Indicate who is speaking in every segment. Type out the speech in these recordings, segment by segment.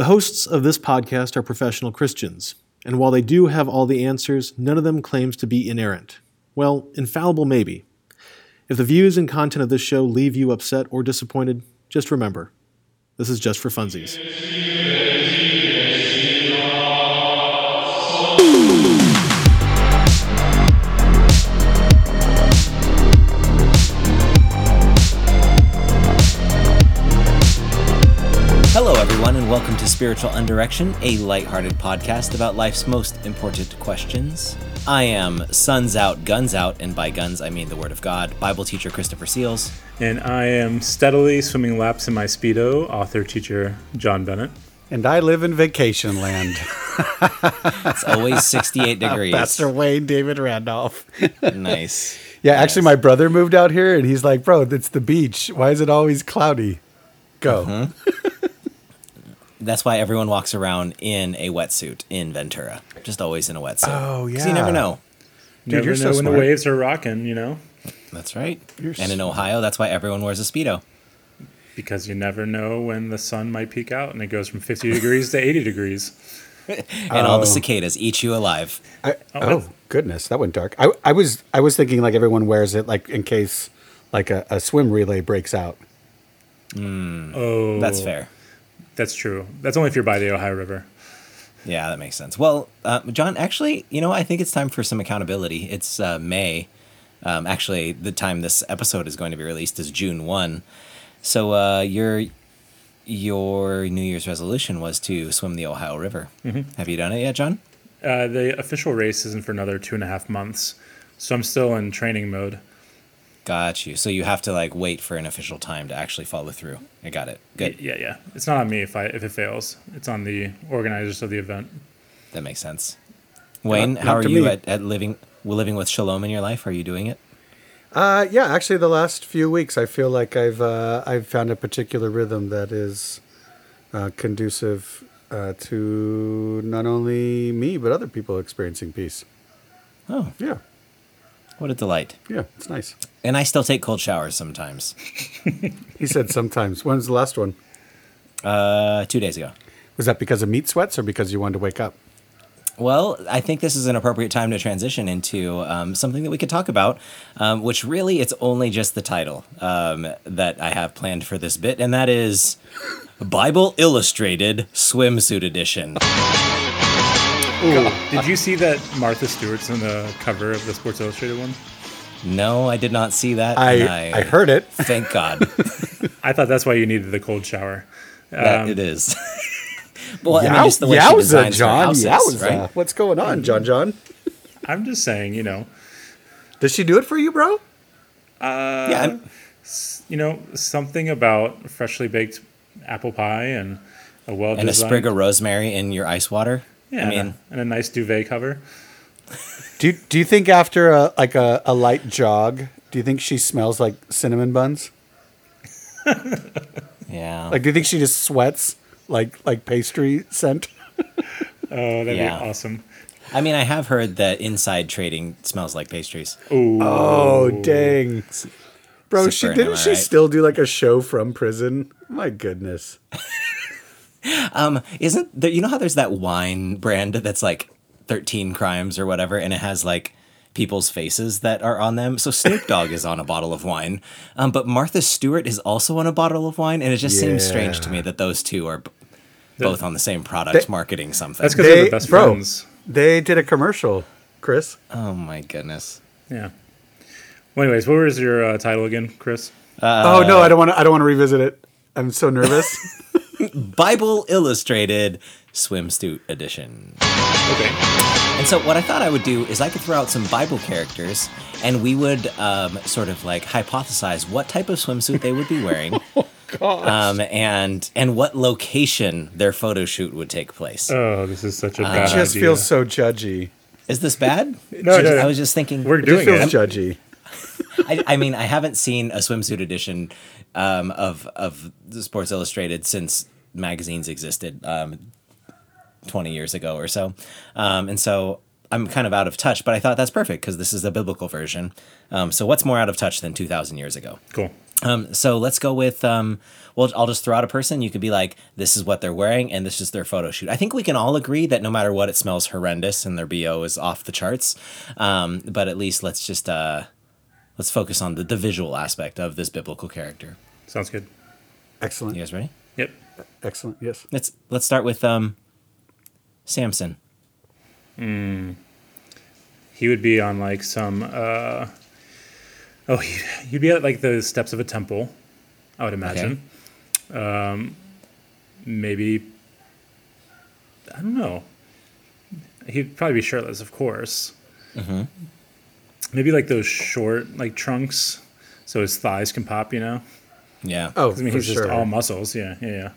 Speaker 1: The hosts of this podcast are professional Christians, and while they do have all the answers, none of them claims to be inerrant. Well, infallible maybe. If the views and content of this show leave you upset or disappointed, just remember this is just for funsies.
Speaker 2: Welcome to Spiritual Undirection, a lighthearted podcast about life's most important questions. I am Suns Out, Guns Out, and by guns I mean the Word of God, Bible teacher Christopher Seals.
Speaker 3: And I am steadily swimming laps in my Speedo, author teacher John Bennett.
Speaker 4: And I live in vacation land.
Speaker 2: It's always 68 degrees.
Speaker 4: Pastor Wayne David Randolph.
Speaker 2: nice.
Speaker 4: Yeah, actually, my brother moved out here and he's like, bro, it's the beach. Why is it always cloudy? Go.
Speaker 2: Mm-hmm. That's why everyone walks around in a wetsuit in Ventura. Just always in a wetsuit.
Speaker 4: Oh,
Speaker 2: 'Cause you never
Speaker 4: yeah.
Speaker 2: know.
Speaker 4: Dude,
Speaker 3: Never
Speaker 4: you're
Speaker 3: know
Speaker 4: so
Speaker 3: when
Speaker 4: smart.
Speaker 3: the waves are rocking, you know,
Speaker 2: That's right.
Speaker 4: You're
Speaker 2: and in Ohio, that's why everyone wears a Speedo.
Speaker 3: because you never know when the sun might peak out and it goes from 50 degrees to 80 degrees.
Speaker 2: And all the oh. cicadas eat you alive.
Speaker 4: I, oh. oh, goodness, that went dark. I, I was I was thinking like everyone wears it like in case like a, a swim relay breaks out. Hmm.
Speaker 3: Oh,
Speaker 2: That's fair.
Speaker 3: That's true. That's only if you're by the Ohio River.
Speaker 2: Yeah, that makes sense. Well, uh, John, actually, you know, I think it's time for some accountability. It's uh, May. Um, actually, the time this episode is going to be released is June one. So uh, your your New Year's resolution was to swim the Ohio River. Mm-hmm. Have you done it yet, John?
Speaker 3: Uh, the official race isn't for another two and a half months, so I'm still in training mode.
Speaker 2: Got you. So you have to like wait for an official time to actually follow through. I got it. Good.
Speaker 3: Yeah, yeah. It's not on me if I if it fails. It's on the organizers of the event.
Speaker 2: That makes sense. Wayne,
Speaker 4: Not-
Speaker 2: how
Speaker 4: not
Speaker 2: are you at, at living living with shalom in your life? Are you doing it?
Speaker 4: Uh, yeah, actually, the last few weeks, I feel like I've uh, I've found a particular rhythm that is uh, conducive uh, to not only me but other people experiencing peace.
Speaker 2: Oh,
Speaker 4: Yeah,
Speaker 2: what a delight.
Speaker 4: yeah, it's nice.
Speaker 2: And I still take cold showers sometimes.
Speaker 4: He said sometimes. When's the last one?
Speaker 2: Uh, two days ago.
Speaker 4: Was that because of meat sweats or because you wanted to wake up?
Speaker 2: Well, I think this is an appropriate time to transition into um, something that we could talk about, um, which really it's only just the title um, that I have planned for this bit, and that is Bible Illustrated Swimsuit Edition.
Speaker 3: Did you see that Martha Stewart's on the cover of the Sports Illustrated one?
Speaker 2: No, I did not see that. and
Speaker 4: I I heard it.
Speaker 2: Thank God
Speaker 3: I thought that's why you needed the cold shower. Um,
Speaker 2: it is. well, I mean,
Speaker 4: Yow-
Speaker 2: just the way she designs
Speaker 4: John.
Speaker 2: houses,
Speaker 4: Yowza.
Speaker 2: right?
Speaker 4: What's going on, John? John,
Speaker 3: I'm just saying, you know,
Speaker 4: does she do it for you, bro?
Speaker 2: yeah, I'm-
Speaker 3: you know, something about freshly baked apple pie and a well
Speaker 2: and a sprig of rosemary in your ice water.
Speaker 3: Yeah,
Speaker 2: I mean,
Speaker 3: and a nice duvet cover.
Speaker 4: Do you, do you think after a like a, a light jog, do you think she smells like cinnamon buns?
Speaker 2: yeah.
Speaker 4: Like, do you think she just sweats like like pastry scent?
Speaker 3: Oh, that'd
Speaker 2: Yeah.
Speaker 3: be awesome.
Speaker 2: I mean, I have heard that inside trading smells like pastries.
Speaker 4: Oh, dang. Bro,
Speaker 2: Sick
Speaker 4: she didn't
Speaker 2: I
Speaker 4: she
Speaker 2: right?
Speaker 4: still do like a show from prison? My goodness.
Speaker 2: Um, isn't there? You know how there's that wine brand that's like Thirteen Crimes or whatever, and it has like people's faces that are on them. So Snoop Dogg is on a bottle of wine, um, but Martha Stewart is also on a bottle of wine, and it just seems strange to me that those two are b- both on the same product
Speaker 4: They-
Speaker 2: marketing something.
Speaker 3: That's because they're the best
Speaker 4: bro.
Speaker 3: friends.
Speaker 4: They did a commercial, Chris.
Speaker 2: oh my goodness.
Speaker 3: Yeah. Well, anyways, what was your uh, title again, Chris?
Speaker 4: oh no, I don't want to I don't want to revisit it. I'm so nervous.
Speaker 2: Bible Illustrated Swimsuit Edition.
Speaker 3: Okay.
Speaker 2: And so, what I thought I would do is I could throw out some Bible characters, and we would um, sort of like hypothesize what type of swimsuit they would be wearing, um, and and what location their photo shoot would take place.
Speaker 3: Oh, this is such a bad. Idea.
Speaker 4: It just
Speaker 3: idea.
Speaker 4: feels so judgy.
Speaker 2: Is this bad?
Speaker 3: No, no, no.
Speaker 2: I was just thinking.
Speaker 3: We're
Speaker 4: It
Speaker 3: doing
Speaker 4: feels
Speaker 3: it.
Speaker 4: judgy.
Speaker 2: I, I mean, I haven't seen a swimsuit edition um, of of the Sports Illustrated since magazines existed um, twenty years ago or so, um, and so I'm kind of out of touch. But I thought that's perfect because this is the biblical version. Um, so what's more out of touch than two thousand years ago?
Speaker 3: Cool.
Speaker 2: Um, so let's go with. Um, well, I'll just throw out a person. You could be like, "This is what they're wearing, and this is their photo shoot." I think we can all agree that no matter what, it smells horrendous, and their bo is off the charts. Um, but at least let's just uh, let's focus on the, the visual aspect of this biblical character.
Speaker 3: Sounds good.
Speaker 4: Excellent.
Speaker 2: You guys ready?
Speaker 3: Yep.
Speaker 4: Excellent. Yes.
Speaker 2: Let's let's start with um, Samson.
Speaker 3: He would be on like some. Uh, oh, he, he'd be at like the steps of a temple. I would imagine. Okay. Um, maybe. I don't know. He'd probably be shirtless, of course. Maybe like those short like trunks, so his thighs can pop. You know.
Speaker 2: Yeah.
Speaker 4: Oh,
Speaker 3: I mean,
Speaker 4: for
Speaker 3: he's
Speaker 4: sure.
Speaker 3: just all muscles. Yeah, yeah,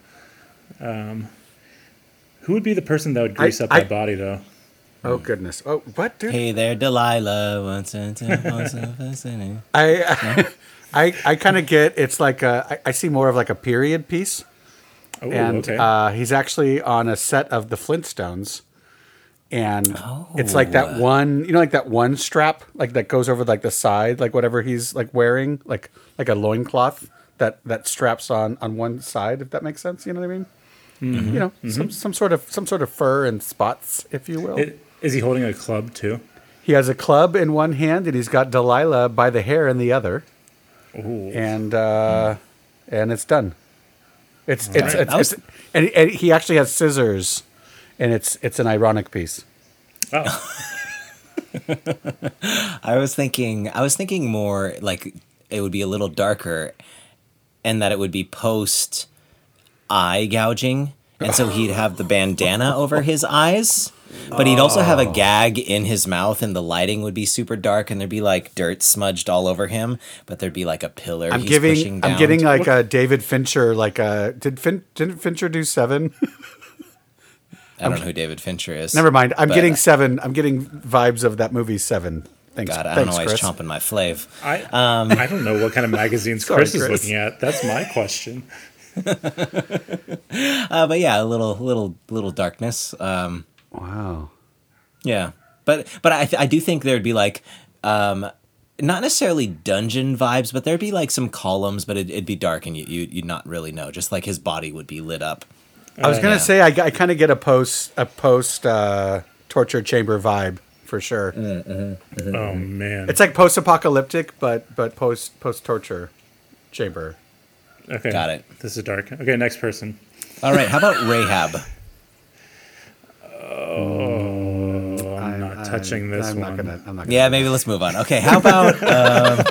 Speaker 3: yeah. Um, who would be the person that would grease up
Speaker 4: I-
Speaker 3: that body, though?
Speaker 4: oh goodness. Oh, what, dude?
Speaker 2: Hey there, Delilah. Once and once and once and-
Speaker 4: I, I, I kind of get. It's like a, I, I see more of like a period piece,
Speaker 3: Oh,
Speaker 4: and
Speaker 3: okay.
Speaker 4: uh, he's actually on a set of the Flintstones, and it's like that
Speaker 2: Oh.
Speaker 4: one, you know, like that one strap, like that goes over like the side, like whatever he's like wearing, like like a loincloth that that straps on on one side, if that makes sense. You know what I mean?
Speaker 3: Mm-hmm.
Speaker 4: You know, some some sort of some sort of fur and spots, if you will.
Speaker 3: It- is he holding a club too?
Speaker 4: he has a club in one hand, and he's got Delilah by the hair in the other.
Speaker 3: Ooh.
Speaker 4: and uh, and it's done. It's it's,
Speaker 3: right.
Speaker 4: it's, it's and he actually has scissors, and it's it's an ironic piece.
Speaker 3: Oh,
Speaker 2: I was thinking I was thinking more like it would be a little darker and that it would be post eye gouging and so he'd have the bandana over his eyes but he'd also have a oh. gag in his mouth and the lighting would be super dark and there'd be like dirt smudged all over him but there'd be like a pillar
Speaker 4: I'm
Speaker 2: he's
Speaker 4: giving
Speaker 2: pushing
Speaker 4: I'm
Speaker 2: down.
Speaker 4: getting like a David Fincher like a did fin, didn't Fincher do seven?
Speaker 2: I don't know who David Fincher is
Speaker 4: Never mind. I'm getting seven. I'm getting vibes of that movie Seven. Thanks.
Speaker 2: God I don't
Speaker 4: Thanks,
Speaker 2: know why he's chomping my flav
Speaker 3: I
Speaker 2: Um,
Speaker 3: I don't know what kind of magazines
Speaker 4: Sorry,
Speaker 3: Chris is
Speaker 4: Chris.
Speaker 3: looking at. That's my question.
Speaker 2: uh, but yeah a little little little darkness um
Speaker 4: Wow.
Speaker 2: Yeah, but but I I do think there'd be like um not necessarily dungeon vibes, but there'd be like some columns, but it'd, it'd be dark and you, you you'd not really know. Just like his body would be lit up.
Speaker 4: I was uh, gonna
Speaker 2: yeah.
Speaker 4: say I, I kind of get a post a post uh, torture chamber vibe for sure.
Speaker 3: Mm, mm-hmm, mm-hmm, oh mm-hmm. man.
Speaker 4: It's like post apocalyptic, but but post post torture chamber.
Speaker 3: okay.
Speaker 2: Got it.
Speaker 3: This is dark. Okay, next person.
Speaker 2: All right, how about Rahab?
Speaker 3: Oh, I'm not touching this
Speaker 4: I'm
Speaker 3: one.
Speaker 4: Not gonna, I'm not gonna
Speaker 2: Yeah, maybe let's move on. Okay, how about um,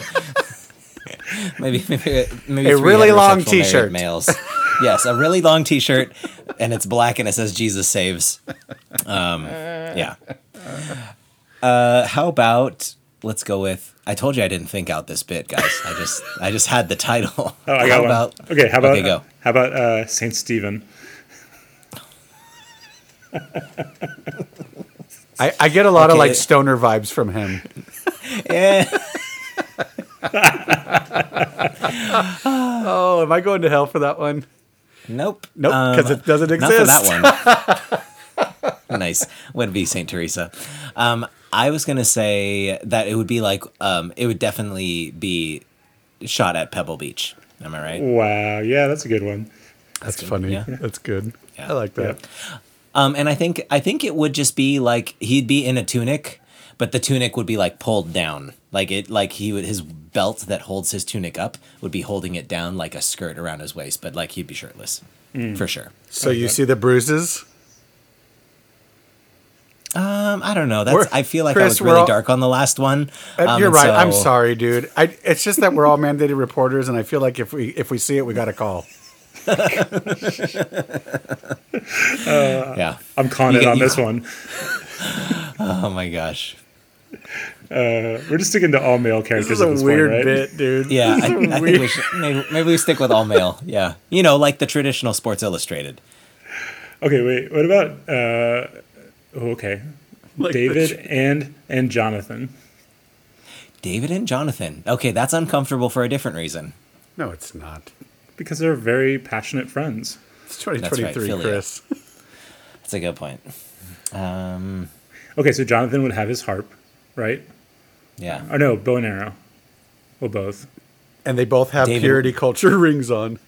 Speaker 2: maybe maybe maybe
Speaker 4: A really long t-shirt.
Speaker 2: males. Yes, a really long T-shirt, and it's black and it says Jesus saves. Um, yeah. Uh, how about let's go with? I told you I didn't think out this bit, guys. I just I just had the title.
Speaker 3: Oh, I got
Speaker 2: how
Speaker 3: one.
Speaker 2: about
Speaker 3: okay, how about
Speaker 2: Okay, go.
Speaker 3: how about uh, Saint Stephen?
Speaker 4: I, I get a lot of like stoner vibes from him.
Speaker 2: Yeah.
Speaker 4: Oh, am I going to hell for that one?
Speaker 2: Nope.
Speaker 4: Nope,
Speaker 2: Um,
Speaker 4: 'cause it doesn't
Speaker 2: Not for
Speaker 4: exist.
Speaker 2: that one. nice. Would be Saint Teresa. Um, I was gonna say that it would be like um, it would definitely be shot at Pebble Beach. Am I right?
Speaker 3: Wow, yeah, that's a good one.
Speaker 4: That's funny.
Speaker 2: yeah.
Speaker 4: That's good.
Speaker 2: Yeah.
Speaker 4: I like that.
Speaker 2: Um, and I think I think it would just be like he'd be in a tunic, but the tunic would be like pulled down, like it like he would his belt that holds his tunic up would be holding it down like a skirt around his waist, but like he'd be shirtless for sure.
Speaker 4: So you see the bruises?
Speaker 2: Um, I don't know. That's
Speaker 4: We're-
Speaker 2: I feel like I was really
Speaker 4: all-
Speaker 2: dark on the last one.
Speaker 4: Uh,
Speaker 2: Um,
Speaker 4: You're
Speaker 2: and
Speaker 4: right. I'm sorry, dude. I, it's just that we're all mandated reporters, and I feel like if we if we see it, we got to call.
Speaker 2: Yeah.
Speaker 3: I'm calling
Speaker 2: You
Speaker 3: on
Speaker 2: you-
Speaker 3: this one.
Speaker 2: Oh my gosh.
Speaker 3: Uh, we're just sticking to all male characters.
Speaker 4: This is
Speaker 3: at
Speaker 4: a
Speaker 3: this
Speaker 4: weird
Speaker 3: point, right?
Speaker 4: bit, dude.
Speaker 2: Yeah,
Speaker 4: This
Speaker 2: I,
Speaker 4: is a
Speaker 2: I think we should maybe, maybe we stick with all male. Yeah, you know, like the traditional Sports Illustrated.
Speaker 3: Okay, wait. What about uh, oh, okay,
Speaker 4: Like
Speaker 3: David
Speaker 4: ch-
Speaker 3: and and Jonathan?
Speaker 2: David and Jonathan. Okay, that's uncomfortable for a different reason.
Speaker 4: No, it's not.
Speaker 3: Because they're very passionate friends.
Speaker 4: It's
Speaker 2: right,
Speaker 4: 2023,
Speaker 2: Philia.
Speaker 4: Chris.
Speaker 2: That's a good point. Um,
Speaker 3: Okay, so Jonathan would have his harp, right?
Speaker 2: Yeah.
Speaker 3: Or no, bow and arrow. Well, both.
Speaker 4: And they both have
Speaker 2: David-
Speaker 4: purity culture rings on.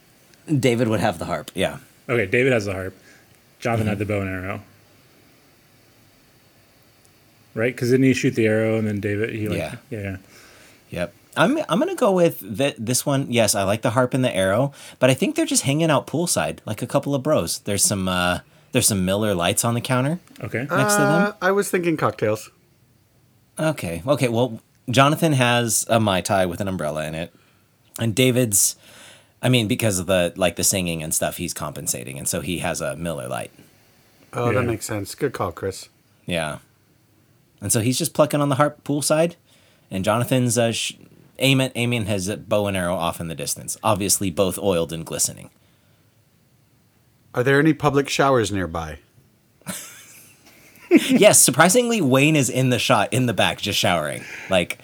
Speaker 2: David would have the harp. Yeah.
Speaker 3: Okay, David has the harp. Jonathan had the bow and arrow. Right? Because didn't he shoot the arrow and then David? He like,
Speaker 2: Yeah.
Speaker 3: yeah. yeah.
Speaker 2: Yep. I'm I'm gonna go with th- this one. Yes, I like the harp and the arrow, but I think they're just hanging out poolside like a couple of bros. There's some uh, there's some Miller Lites on the counter
Speaker 3: Okay.
Speaker 2: next to them.
Speaker 4: Uh, I was thinking cocktails.
Speaker 2: Okay. Okay. Well, Jonathan has a mai tai with an umbrella in it, and David's, I mean, because of the like the singing and stuff, he's compensating, and so he has a Miller Lite.
Speaker 4: Oh,
Speaker 3: Yeah.
Speaker 4: that makes sense. Good call, Chris.
Speaker 2: Yeah. And so he's just plucking on the harp poolside, and Jonathan's uh, sh- aiming aiming his bow and arrow off in the distance, obviously both oiled and glistening.
Speaker 4: Are there any public showers nearby?
Speaker 2: yes, surprisingly, Wayne is in the shot in the back, just showering, like.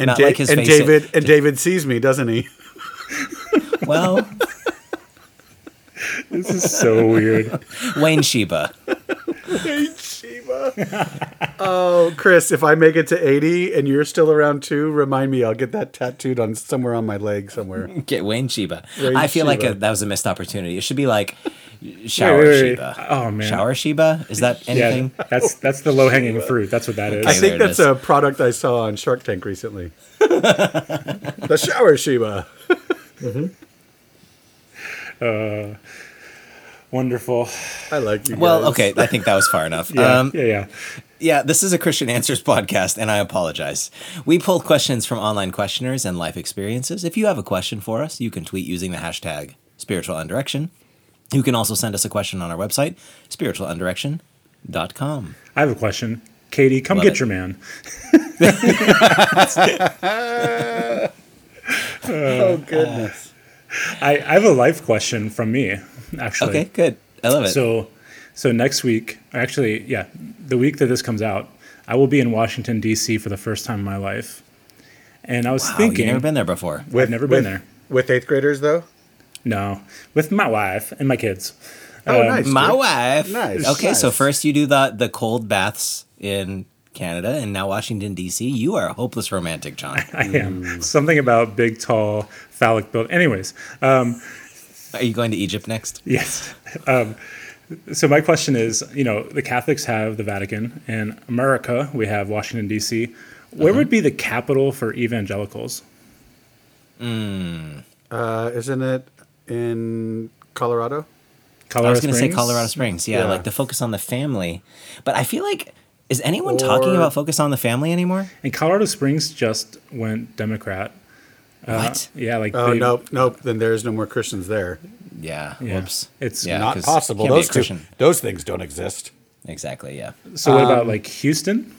Speaker 4: And,
Speaker 2: not
Speaker 4: Da-
Speaker 2: like his
Speaker 4: and
Speaker 2: face.
Speaker 4: David and David sees me, doesn't he?
Speaker 2: Well,
Speaker 3: This is so weird.
Speaker 2: Wayne Sheba.
Speaker 4: Shiva. oh, Chris, if I make it to 80 and you're still around too, remind me. I'll get that tattooed on somewhere on my leg somewhere.
Speaker 2: Get Wayne Sheba.
Speaker 4: Wayne
Speaker 2: I feel like a, that was a missed opportunity. It should be like shower
Speaker 3: wait, wait.
Speaker 2: Sheba.
Speaker 3: Oh, man.
Speaker 2: Shower Sheba? Is that anything?
Speaker 3: Yeah, that's that's the low hanging fruit. That's what that is.
Speaker 4: I think that's
Speaker 2: is.
Speaker 4: a product I saw on Shark Tank recently. the shower Shiba.
Speaker 3: Wonderful.
Speaker 4: I like you.
Speaker 2: Well,
Speaker 4: guys.
Speaker 2: okay, I think that was far enough.
Speaker 3: Yeah,
Speaker 2: Um,
Speaker 3: yeah, yeah.
Speaker 2: yeah, this is a Christian Answers podcast, and I apologize. We pull questions from online questioners and life experiences. If you have a question for us, you can tweet using the hashtag spiritual undirection. You can also send us a question on our website, spiritualundirection.com.
Speaker 3: I have a question. Katie, come
Speaker 2: Love
Speaker 3: get
Speaker 2: it.
Speaker 3: your man.
Speaker 4: Oh goodness.
Speaker 3: I, I have a life question from me, actually.
Speaker 2: Okay, good. I love it.
Speaker 3: So, so next week, actually, yeah, the week that this comes out, I will be in Washington D.C. for the first time in my life, and I was
Speaker 2: wow,
Speaker 3: thinking,
Speaker 2: you've never been there before.
Speaker 3: We've never been there.
Speaker 4: With eighth graders though.
Speaker 3: No, with my wife and my kids.
Speaker 4: Oh,
Speaker 3: Um,
Speaker 4: nice.
Speaker 2: My
Speaker 4: dude.
Speaker 2: wife.
Speaker 4: Nice,
Speaker 2: Okay, so first you do the the cold baths in Canada, and now Washington D.C. You are a hopeless romantic, John.
Speaker 3: I am something about big, tall, phallic build. Anyways, um,
Speaker 2: Are you going to Egypt next?
Speaker 3: yes. Um, so my question is, you know, the Catholics have the Vatican, and America we have Washington D.C. Where
Speaker 2: Uh-huh.
Speaker 3: would be the capital for evangelicals?
Speaker 4: Uh, isn't it in Colorado?
Speaker 3: Colorado
Speaker 2: I was going to say Colorado Springs. Yeah,
Speaker 4: Yeah.
Speaker 2: like the focus on the family. But I feel like is anyone talking about focus on the family anymore?
Speaker 3: And Colorado Springs just went Democrat.
Speaker 2: what?
Speaker 3: Yeah, like
Speaker 4: Oh
Speaker 3: they-
Speaker 4: nope, nope. Then there's no more Christians there.
Speaker 2: Yeah.
Speaker 3: Yeah.
Speaker 2: Whoops.
Speaker 3: It's
Speaker 2: Yeah,
Speaker 4: Not
Speaker 2: 'cause
Speaker 4: possible.
Speaker 2: can't be a
Speaker 4: Those two, those things don't exist.
Speaker 2: Exactly. Yeah.
Speaker 3: So what
Speaker 2: Um,
Speaker 3: about like Houston?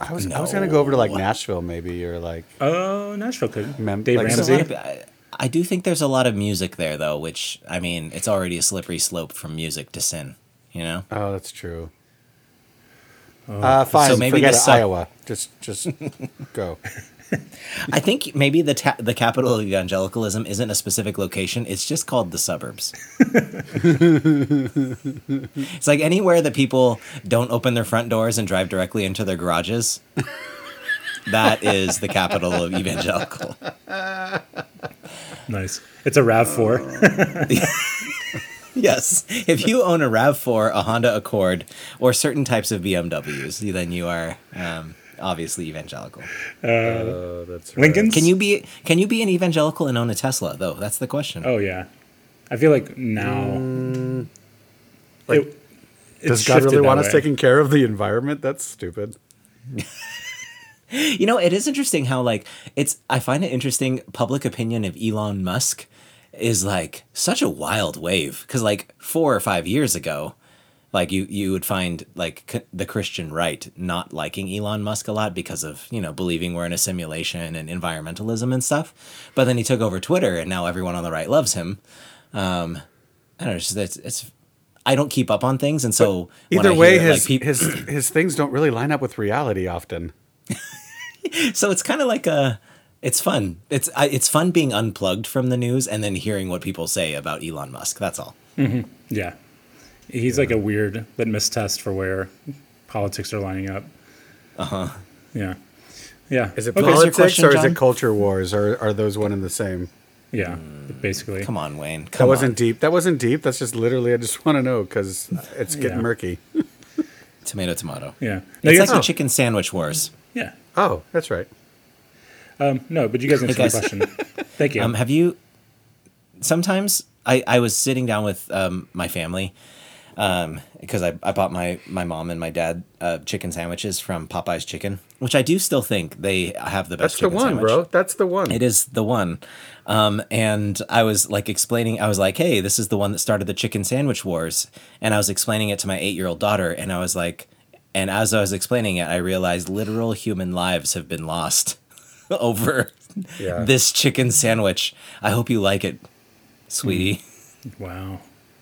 Speaker 4: I was I was gonna go over to like Nashville maybe or like
Speaker 3: Oh, Nashville could.
Speaker 4: Mem-
Speaker 3: Dave
Speaker 4: like
Speaker 2: There's a
Speaker 3: Ramsey.
Speaker 2: Lot of- I, I do think there's a lot of music there, though, which I mean, it's already a slippery slope from music to sin. You know.
Speaker 4: oh that's true. uh, fine.
Speaker 2: So maybe
Speaker 4: forget
Speaker 2: this
Speaker 4: it, Iowa. Just just go.
Speaker 2: I think maybe the ta- the capital of evangelicalism isn't a specific location. It's just called the suburbs. it's like anywhere that people don't open their front doors and drive directly into their garages. That is the capital of evangelical.
Speaker 3: Nice. It's a Rav Four.
Speaker 2: Yes, if you own a Rav Four, a Honda Accord, or certain types of BMWs, then you are um, obviously evangelical.
Speaker 4: Oh, that's right.
Speaker 3: Lincoln's.
Speaker 2: Can you be Can you be an evangelical and own a Tesla? Though that's the question.
Speaker 3: Oh yeah, I feel like now.
Speaker 2: Mm,
Speaker 4: like,
Speaker 3: it- it's
Speaker 4: Does God really want us taking care of the environment? That's stupid.
Speaker 2: You know, it is interesting how like it's I find it interesting public opinion of Elon Musk is like such a wild wave cuz like 4 or 5 years ago like you you would find like c- the Christian right not liking Elon Musk a lot because of, you know, believing we're in a simulation and environmentalism and stuff. But then he took over Twitter and now everyone on the right loves him. Um I don't know, it's it's, it's I don't keep up on things and so when
Speaker 4: Either way,
Speaker 2: hear,
Speaker 4: his
Speaker 2: peop-
Speaker 4: his his things don't really line up with reality often.
Speaker 2: so it's kind of like a it's fun it's I, it's fun being unplugged from the news and then hearing what people say about elon musk that's all
Speaker 3: Yeah, he's like a weird litmus test for where politics are lining up. Uh huh.
Speaker 2: Uh-huh.
Speaker 3: Yeah. Yeah.
Speaker 4: Is it
Speaker 3: Okay, so-
Speaker 2: your
Speaker 4: politics
Speaker 2: question,
Speaker 4: or is it culture wars, or are those one and the same?
Speaker 3: yeah. Basically.
Speaker 2: Come on, Wayne.
Speaker 4: That
Speaker 2: Come
Speaker 4: wasn't
Speaker 2: on.
Speaker 4: deep. That wasn't deep. That's just literally. I just want to know because it's getting
Speaker 3: Yeah.
Speaker 4: murky.
Speaker 2: Tomato, tomato.
Speaker 3: Yeah. No,
Speaker 2: It's like
Speaker 3: guys-
Speaker 2: the chicken sandwich wars.
Speaker 3: yeah.
Speaker 4: Oh, that's right.
Speaker 3: Um, no, but you guys answered
Speaker 2: guys.
Speaker 3: my question. Thank you.
Speaker 2: Um, have you? Sometimes I, I was sitting down with um, my family because I, I bought my, my mom and my dad uh, chicken sandwiches from Popeye's Chicken, which I do still think they have the best.
Speaker 4: That's the one,
Speaker 2: sandwich.
Speaker 4: bro. That's the one.
Speaker 2: It is the one. Um, and I was like explaining, I was like, hey, this is the one that started the chicken sandwich wars. And I was explaining it to my eight year old daughter. And I was like, and as I was explaining it, I realized literal human lives have been lost over
Speaker 4: Yeah.
Speaker 2: this chicken sandwich. I hope you like it, sweetie. Mm-hmm.
Speaker 3: wow.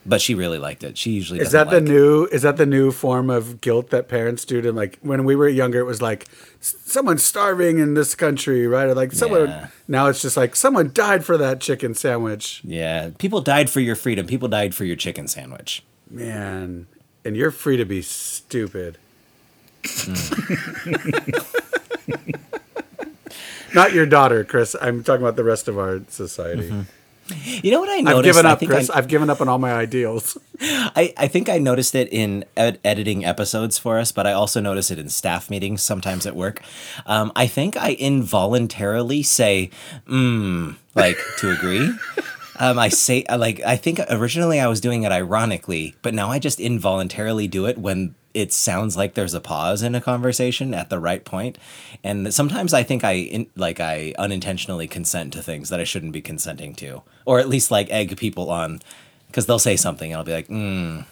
Speaker 2: But she really liked it. She usually
Speaker 4: Is that the
Speaker 2: like-
Speaker 4: new? Is that the new form of guilt that parents do to like when we were younger? It was like "S- someone's starving in this country, right? Or like someone.
Speaker 2: Yeah.
Speaker 4: Now it's just like someone died for that chicken sandwich,
Speaker 2: Yeah, people died for your freedom. People died for your chicken sandwich.
Speaker 4: man. And you're free to be stupid. Not your daughter, Chris. I'm talking about the rest of our society.
Speaker 2: You know what I noticed?
Speaker 4: I've given
Speaker 2: I
Speaker 4: up,
Speaker 2: think
Speaker 4: Chris.
Speaker 2: I-
Speaker 4: I've given up on all my ideals.
Speaker 2: I, I think I noticed it in ed- editing episodes for us, but I also notice it in staff meetings sometimes at work. Um, I think I involuntarily say, mm, like to agree. Um, I say, like, I think originally I was doing it ironically, but now I just involuntarily do it when it sounds like there's a pause in a conversation at the right point. And sometimes I think I, in, like, I unintentionally consent to things that I shouldn't be consenting to, or at least like egg people on, because they'll say something and I'll be like, mm,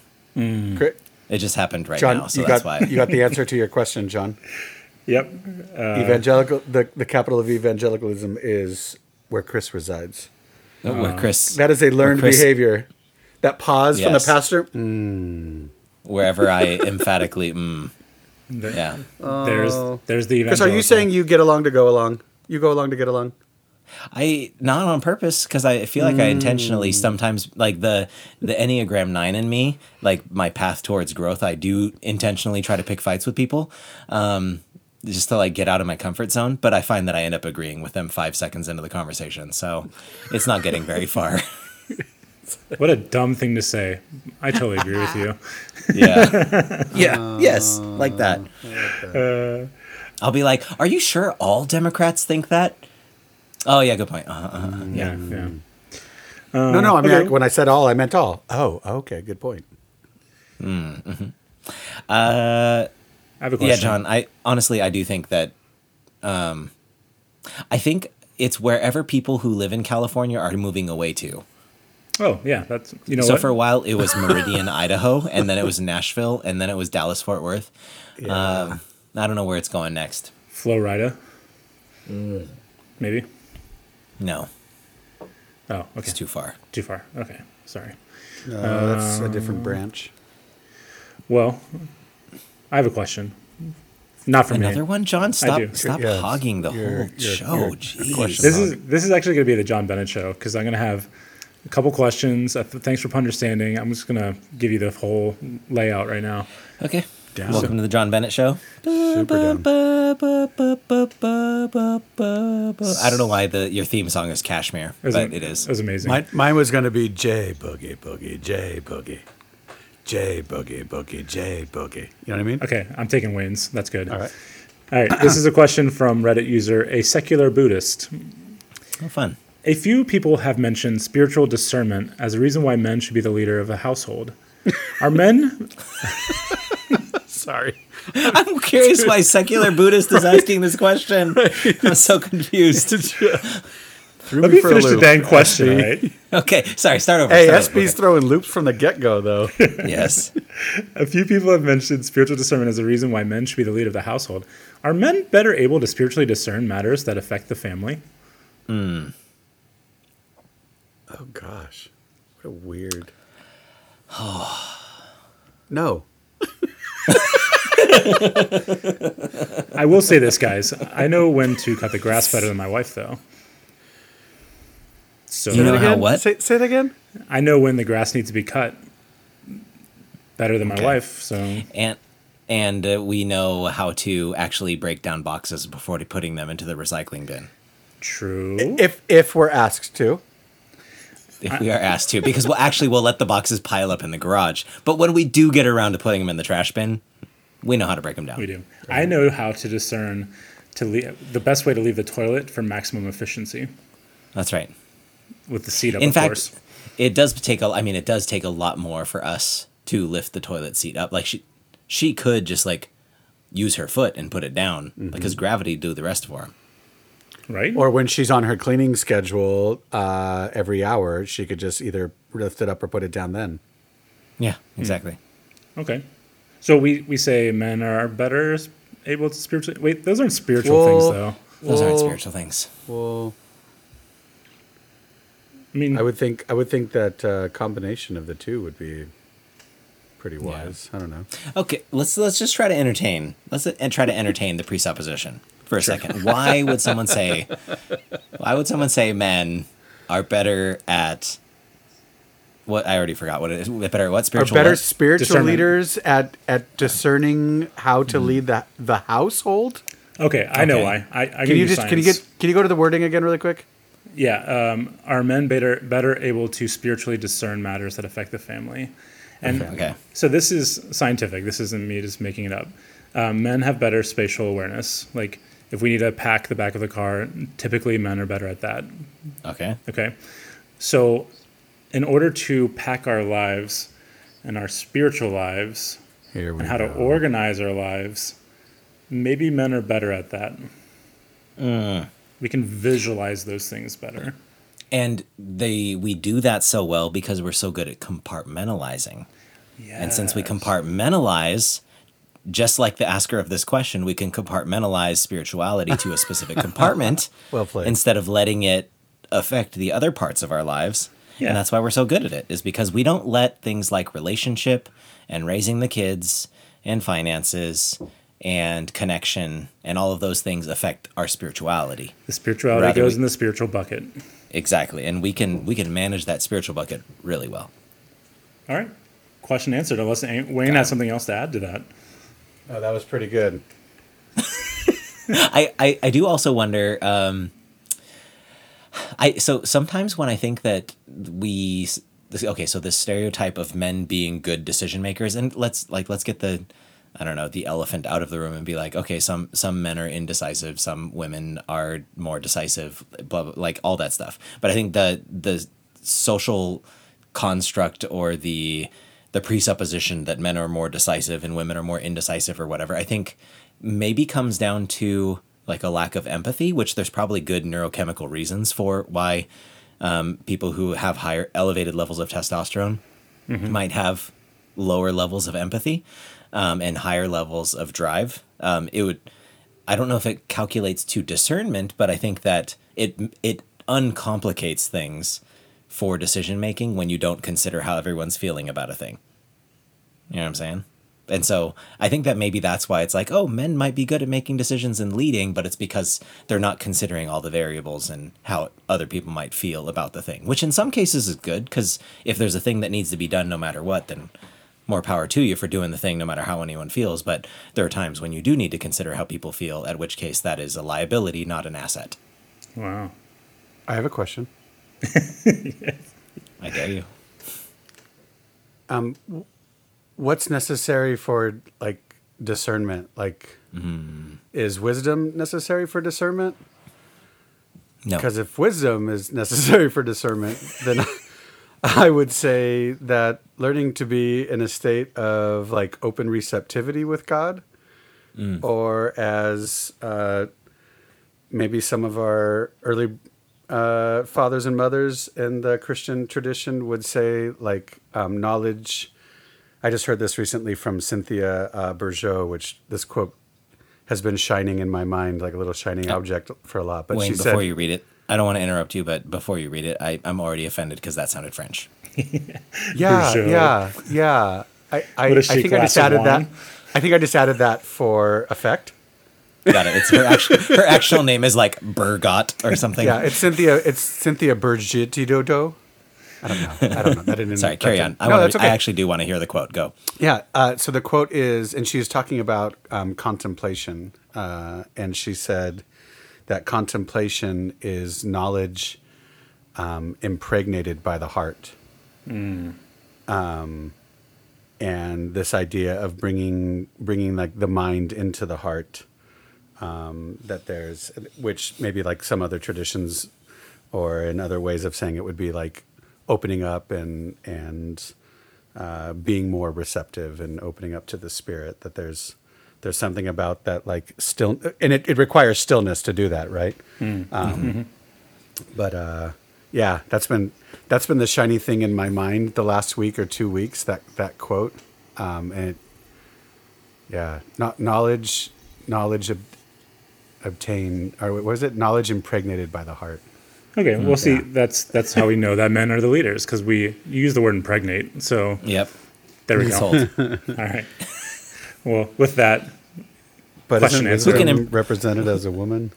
Speaker 4: Chris-
Speaker 2: it just happened right
Speaker 4: John,
Speaker 2: now, so
Speaker 4: you
Speaker 2: that's
Speaker 4: got
Speaker 2: why.
Speaker 4: you got the answer to your question, John.
Speaker 3: Yep.
Speaker 4: Evangelical. The the capital of evangelicalism is where Chris resides.
Speaker 2: Oh, where Chris,
Speaker 4: That is a learned
Speaker 2: Chris-
Speaker 4: behavior. That pause from the pastor. Mm.
Speaker 2: wherever I emphatically, mm,
Speaker 3: The-
Speaker 2: yeah.
Speaker 3: There's there's the
Speaker 4: Chris, are you saying you get along to go along? You go along to get along.
Speaker 2: I not on purpose because I feel like I intentionally sometimes like the the Enneagram nine in me, like my path towards growth. I do intentionally try to pick fights with people, um, just to like get out of my comfort zone. But I find that I end up agreeing with them five seconds into the conversation, so it's not getting very far.
Speaker 3: What a dumb thing to say. I totally agree with you.
Speaker 2: yeah, yeah, yes, like that. I'll be like, "Are you sure all Democrats think that?" Oh yeah, good point. Uh-huh, uh-huh.
Speaker 3: Yeah, yeah.
Speaker 4: no, no. I mean,
Speaker 3: okay.
Speaker 4: I, when I said all, I meant all. Oh, okay. Good point.
Speaker 2: Uh,
Speaker 3: I have a question.
Speaker 2: Yeah, John. I honestly, I do think that, um, I think it's wherever people who live in California are moving away to.
Speaker 3: Oh, yeah. That's you know
Speaker 2: so
Speaker 3: what?
Speaker 2: for a while, it was Meridian, Idaho, and then it was Nashville, and then it was Dallas, Fort Worth. Um, I don't know where it's going next.
Speaker 3: Florida.
Speaker 2: Mm.
Speaker 3: Maybe.
Speaker 2: No,
Speaker 3: Oh, okay.
Speaker 2: it's too far.
Speaker 3: Too far. Okay. Sorry.
Speaker 4: No, that's a different branch.
Speaker 3: Well, I have a question. Not from
Speaker 2: Another
Speaker 3: me.
Speaker 2: one, John. Stop, stop
Speaker 4: Yes.
Speaker 2: hogging the
Speaker 4: You're-
Speaker 2: whole
Speaker 4: you're-
Speaker 2: show.
Speaker 4: you're-
Speaker 2: Jeez.
Speaker 3: This is this is actually going to be the John Bennett show because I'm going to have a couple questions. Uh, th- thanks for understanding. I'm just going to give you the whole layout right now.
Speaker 2: Okay.
Speaker 4: Down.
Speaker 2: Welcome to the John Bennett Show.
Speaker 4: Super down.
Speaker 2: I don't know why the your theme song is Kashmir,
Speaker 3: It was,
Speaker 2: but it is.
Speaker 3: It was amazing.
Speaker 4: Mine, mine was going to be J Boogie Boogie J Boogie J Boogie Boogie J Boogie. You know what I mean?
Speaker 3: okay, I'm taking wins. That's good.
Speaker 4: All right.
Speaker 3: All right. This is a question from Reddit user, a secular Buddhist.
Speaker 2: Oh, fun.
Speaker 3: A few people have mentioned spiritual discernment as a reason why men should be the leader of a household. Are men
Speaker 4: Sorry.
Speaker 2: I'm curious why secular Buddhist is asking this question. I'm so confused.
Speaker 4: Threw
Speaker 3: Let
Speaker 4: me
Speaker 3: me
Speaker 4: for a
Speaker 3: finish the dang question, Right?
Speaker 2: Okay, sorry. Start over.
Speaker 4: Hey,
Speaker 2: start
Speaker 4: SB's throwing loops from the get go, though.
Speaker 2: Yes.
Speaker 3: A few people have mentioned spiritual discernment as a reason why men should be the leader of the household. Are men better able to spiritually discern matters that affect the family? Hmm.
Speaker 4: Oh gosh, what a weird. no.
Speaker 3: I will say this, guys. I know when to cut the grass better than my wife, though. So
Speaker 2: You know how what?
Speaker 4: Say, say it again.
Speaker 3: I know when the grass needs to be cut better than my wife. So
Speaker 2: And and uh, we know how to actually break down boxes before putting them into the recycling bin.
Speaker 3: True.
Speaker 4: If if we're asked to.
Speaker 2: If we are asked to, because we'll actually we'll let the boxes pile up in the garage. But when we do get around to putting them in the trash bin, we know how to break them down.
Speaker 3: We do. I know how to discern to leave, the best way to leave the toilet for maximum efficiency
Speaker 2: That's right.
Speaker 3: With the seat up.
Speaker 2: In
Speaker 3: of
Speaker 2: fact,
Speaker 3: course.
Speaker 2: it does take a. I mean, it does take a lot more for us to lift the toilet seat up. Like she, she could just like use her foot and put it down because gravity do the rest for her.
Speaker 3: right?
Speaker 4: Or when she's on her cleaning schedule uh, every hour, she could just either lift it up or put it down then.
Speaker 2: Yeah, exactly.
Speaker 3: okay. So we we say men are better able to spiritually. Wait, those aren't spiritual
Speaker 4: Well-
Speaker 3: things, though.
Speaker 2: Those aren't spiritual things.
Speaker 4: Well,
Speaker 3: I mean,
Speaker 4: I would think I would think that uh, combination of the two would be pretty wise. I don't know.
Speaker 2: Okay, let's let's just try to entertain. Let's and try to entertain the presupposition for a second. Why would someone say? Why would someone say men are better at? What I already forgot what it is. Better at what
Speaker 4: Are
Speaker 2: spiritual?
Speaker 4: better
Speaker 2: what?
Speaker 4: spiritual leaders at at discerning how to lead the the household?
Speaker 3: okay, I know why. I, I
Speaker 4: Can you just can you get can you go to the wording again really quick?
Speaker 3: Yeah, um, are men better better able to spiritually discern matters that affect the family? And
Speaker 2: Okay.
Speaker 3: so this is scientific. This isn't me just making it up. Um, men have better spatial awareness. Like if we need to pack the back of the car, typically men are better at that.
Speaker 2: Okay.
Speaker 3: Okay, so in order to pack our lives and our spiritual lives and how to organize our lives, maybe men are better at that.
Speaker 2: Mm.
Speaker 3: We can visualize those things better.
Speaker 2: And they we do that so well because we're so good at compartmentalizing. And since we compartmentalize, just like the asker of this question, we can compartmentalize spirituality to a specific compartment
Speaker 4: Well played.
Speaker 2: instead of letting it affect the other parts of our lives.
Speaker 3: Yeah.
Speaker 2: And that's why we're so good at it, is because we don't let things like relationship and raising the kids and finances and connection and all of those things affect our spirituality.
Speaker 3: The spirituality
Speaker 2: Rather
Speaker 3: goes
Speaker 2: we-
Speaker 3: in the spiritual bucket.
Speaker 2: Exactly. And we can we can manage that spiritual bucket really well.
Speaker 3: All right. Question answered. Unless Wayne has something else to add to that.
Speaker 4: Oh, that was pretty good.
Speaker 2: I, I, I do also wonder. Um, I so sometimes when I think that we okay, so this stereotype of men being good decision makers, and let's like let's get the I don't know the elephant out of the room and be like, okay, some some men are indecisive, some women are more decisive, blah, blah like all that stuff. But I think the the social construct or the the presupposition that men are more decisive and women are more indecisive or whatever, I think maybe comes down to like a lack of empathy, which there's probably good neurochemical reasons for why um, people who have higher elevated levels of testosterone might have lower levels of empathy um, and higher levels of drive. Um, it would, I don't know if it calculates to discernment, but I think that it it uncomplicates things for decision making when you don't consider how everyone's feeling about a thing. You know what I'm saying? And so I think that maybe that's why it's like, oh, men might be good at making decisions and leading, but it's because they're not considering all the variables and how other people might feel about the thing, which in some cases is good because if there's a thing that needs to be done no matter what, then more power to you for doing the thing no matter how anyone feels. But there are times when you do need to consider how people feel, at which case that is a liability, not an asset.
Speaker 3: Wow.
Speaker 4: I have a question.
Speaker 2: I dare you.
Speaker 4: um What's necessary for like discernment? Like, is wisdom necessary for discernment?
Speaker 2: No.
Speaker 4: Because if wisdom is necessary for discernment, then I would say that learning to be in a state of like open receptivity with God, or as uh, maybe some of our early uh, fathers and mothers in the Christian tradition would say, like um, knowledge. I just heard this recently from Cynthia uh, Bourgeault, which this quote has been shining in my mind like a little shining object for a lot. But
Speaker 2: Wayne,
Speaker 4: she
Speaker 2: before
Speaker 4: said,
Speaker 2: you read it, I don't want to interrupt you, but before you read it, I, I'm already offended because that sounded French.
Speaker 4: Yeah,
Speaker 3: Peugeot.
Speaker 4: yeah, yeah. I, I, I think I just added that. I think I just added that for effect.
Speaker 2: Got it. It's her actual, her actual name is like Burgot or something.
Speaker 4: Yeah, it's Cynthia. It's Cynthia Bergitidodo. I don't know. I don't know. That didn't.
Speaker 2: Sorry, carry on. I,
Speaker 4: no,
Speaker 2: wanna,
Speaker 4: that's okay.
Speaker 2: I actually do want to hear the quote. Go.
Speaker 4: Yeah. Uh, so the quote is, and she's talking about um, contemplation, uh, and she said that contemplation is knowledge um, impregnated by the heart. Um, and this idea of bringing bringing like the mind into the heart. Um, that there's, which maybe like some other traditions, or in other ways of saying it would be like opening up and and uh, being more receptive and opening up to the spirit that there's there's something about that like still and it, it requires stillness to do that right um, but uh, yeah that's been that's been the shiny thing in my mind the last week or two weeks that that quote um, and it, yeah not knowledge knowledge ob- obtain or was it knowledge impregnated by the heart
Speaker 3: Okay, well, see,
Speaker 4: Yeah.
Speaker 3: that's that's how we know that men are the leaders because we use the word impregnate. So
Speaker 2: Yep.
Speaker 3: there we go. All right. Well, with that,
Speaker 4: but
Speaker 3: Question
Speaker 4: isn't
Speaker 3: answered.
Speaker 2: Who can
Speaker 4: wisdom
Speaker 2: im-
Speaker 4: represented as a woman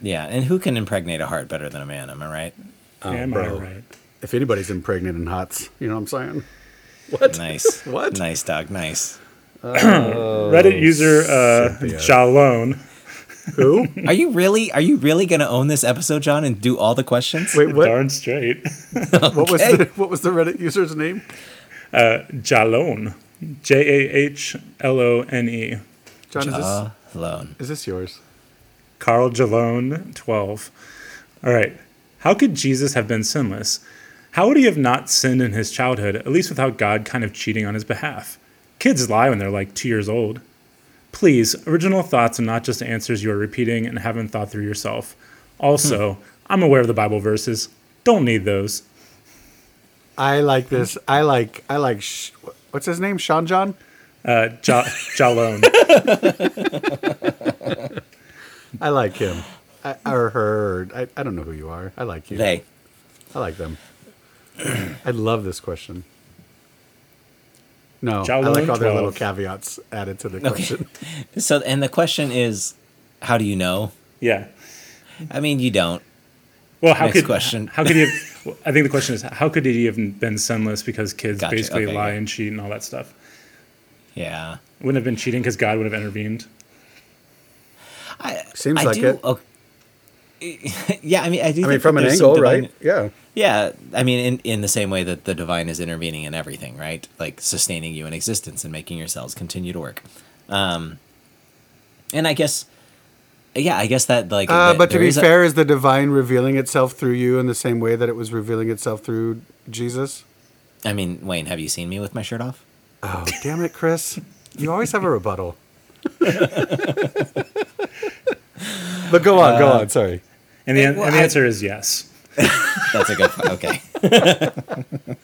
Speaker 2: Yeah, and who can impregnate a heart better than a man? Am I right?
Speaker 3: am I
Speaker 4: bro.
Speaker 3: right?
Speaker 4: if anybody's impregnating hots you know what i'm saying What?
Speaker 2: Nice.
Speaker 4: What?
Speaker 2: Nice, dog. Nice.
Speaker 3: Reddit user uh, Jalone.
Speaker 4: who
Speaker 2: Are you really? Are you really gonna own this episode, John, and do all the questions?
Speaker 4: wait what
Speaker 3: Darn straight.
Speaker 4: What was
Speaker 2: Okay.
Speaker 4: the what was the Reddit user's name?
Speaker 3: Jalone. J A H L O N E.
Speaker 4: John, is this
Speaker 2: Uh, alone.
Speaker 4: is this yours?
Speaker 3: Carl Jalone, 12. All right. How could Jesus have been sinless? How would he have not sinned in his childhood, at least without God kind of cheating on his behalf? Kids lie when they're like two years old. Please, original thoughts and not just answers you are repeating and haven't thought through yourself. Also, I'm aware of the Bible verses. Don't need those.
Speaker 4: I like this. I like I like Sh- what's his name? Sean John?
Speaker 3: Uh, ja- Jalone.
Speaker 4: I like him. I, or her. Or, I, I don't know who you are. I like you.
Speaker 2: They.
Speaker 4: I like them. I love this question. No, I like all their little caveats added to the
Speaker 2: Okay.
Speaker 4: question.
Speaker 2: So, and the question is, how do you know?
Speaker 3: Yeah.
Speaker 2: I mean, you don't.
Speaker 3: Well, how
Speaker 2: Next
Speaker 3: could
Speaker 2: question.
Speaker 3: how could he? Have, well, I think the question is how could he have been sinless because kids
Speaker 2: Gotcha,
Speaker 3: basically
Speaker 2: okay,
Speaker 3: lie
Speaker 2: yeah.
Speaker 3: and cheat and all that stuff.
Speaker 2: Yeah.
Speaker 3: Wouldn't have been cheating because God would have intervened.
Speaker 2: I,
Speaker 4: Seems
Speaker 2: I
Speaker 4: like
Speaker 2: do,
Speaker 4: it.
Speaker 2: okay. Yeah, I mean, I do.
Speaker 4: I mean,
Speaker 2: think
Speaker 4: from an
Speaker 2: there's
Speaker 4: angle,
Speaker 2: divine-
Speaker 4: right? Yeah.
Speaker 2: Yeah, I mean, in in the same way that the divine is intervening in everything, right? Like sustaining you in existence and making your cells continue to work. Um, and I guess, yeah, I guess that like.
Speaker 4: Uh,
Speaker 2: that
Speaker 4: but to be
Speaker 2: is a-
Speaker 4: fair, is the divine revealing itself through you in the same way that it was revealing itself through Jesus?
Speaker 2: I mean, Wayne, have you seen me with my shirt off?
Speaker 4: Oh, damn it, Chris. You always have a rebuttal. but go on, go on. Sorry.
Speaker 3: And the,
Speaker 2: well,
Speaker 3: and the
Speaker 2: I-
Speaker 3: answer is yes.
Speaker 2: That's a good. okay.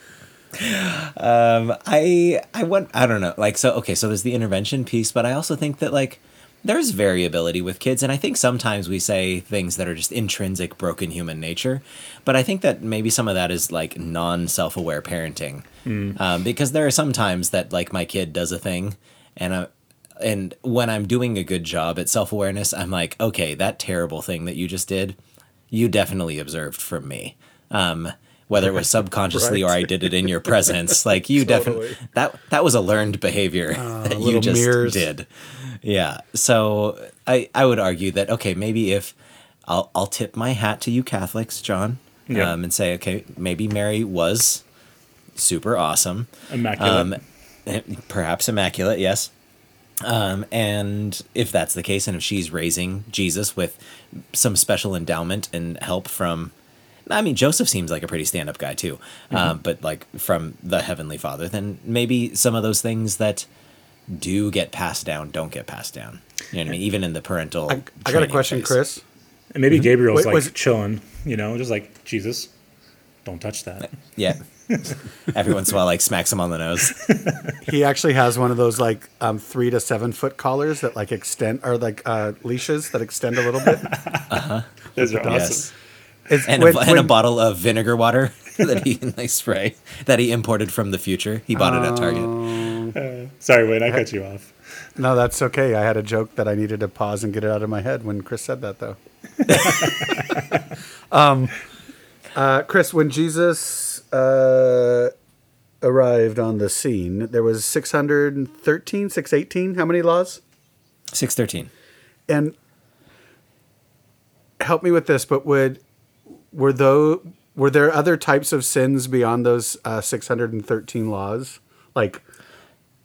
Speaker 2: um, I I want I don't know like so okay so there's the intervention piece, but I also think that like there's variability with kids, and I think sometimes we say things that are just intrinsic broken human nature, but I think that maybe some of that is like non self aware parenting, um, because there are some times that like my kid does a thing, and I. And when I'm doing a good job at self awareness, I'm like, okay, that terrible thing that you just did, you definitely observed from me. Um, whether it was subconsciously or I did it in your presence, like you definitely that that was a learned behavior that you just
Speaker 4: mirrors.
Speaker 2: did. Yeah. So I I would argue that okay, maybe if I'll I'll tip my hat to you Catholics, John,
Speaker 3: Yeah.
Speaker 2: um, and say okay, maybe Mary was super awesome,
Speaker 3: Immaculate.
Speaker 2: um, perhaps immaculate, yes. Um, and if that's the case, and if she's raising Jesus with some special endowment and help from, I mean, Joseph seems like a pretty stand up guy too, um, but like from the Heavenly Father, then maybe some of those things that do get passed down don't get passed down. You know what I mean? Even in the parental.
Speaker 4: I, I got a question,
Speaker 2: phase.
Speaker 4: Chris.
Speaker 3: and maybe Gabriel's
Speaker 4: Wait,
Speaker 3: like
Speaker 4: was-
Speaker 3: chilling, you know, just like Jesus, don't touch that.
Speaker 2: Yeah. Every once in a while, like smacks him on the nose.
Speaker 4: He actually has one of those like um, three to seven foot collars that like extend, or like uh, leashes that extend a little bit.
Speaker 3: Those are awesome.
Speaker 2: Yes. And,
Speaker 4: when-
Speaker 2: a, and a bottle of vinegar water that he like spray that he imported from the future. He bought it at Target.
Speaker 3: Sorry, Wayne, I cut you off.
Speaker 4: No, that's okay. I had a joke that I needed to pause and get it out of my head when Chris said that, though. um, uh, Chris, when Jesus uh, arrived on the scene, there was 613, 618. How many laws?
Speaker 2: Six thirteen.
Speaker 4: And help me with this, but would were though were there other types of sins beyond those uh, 613 laws? Like,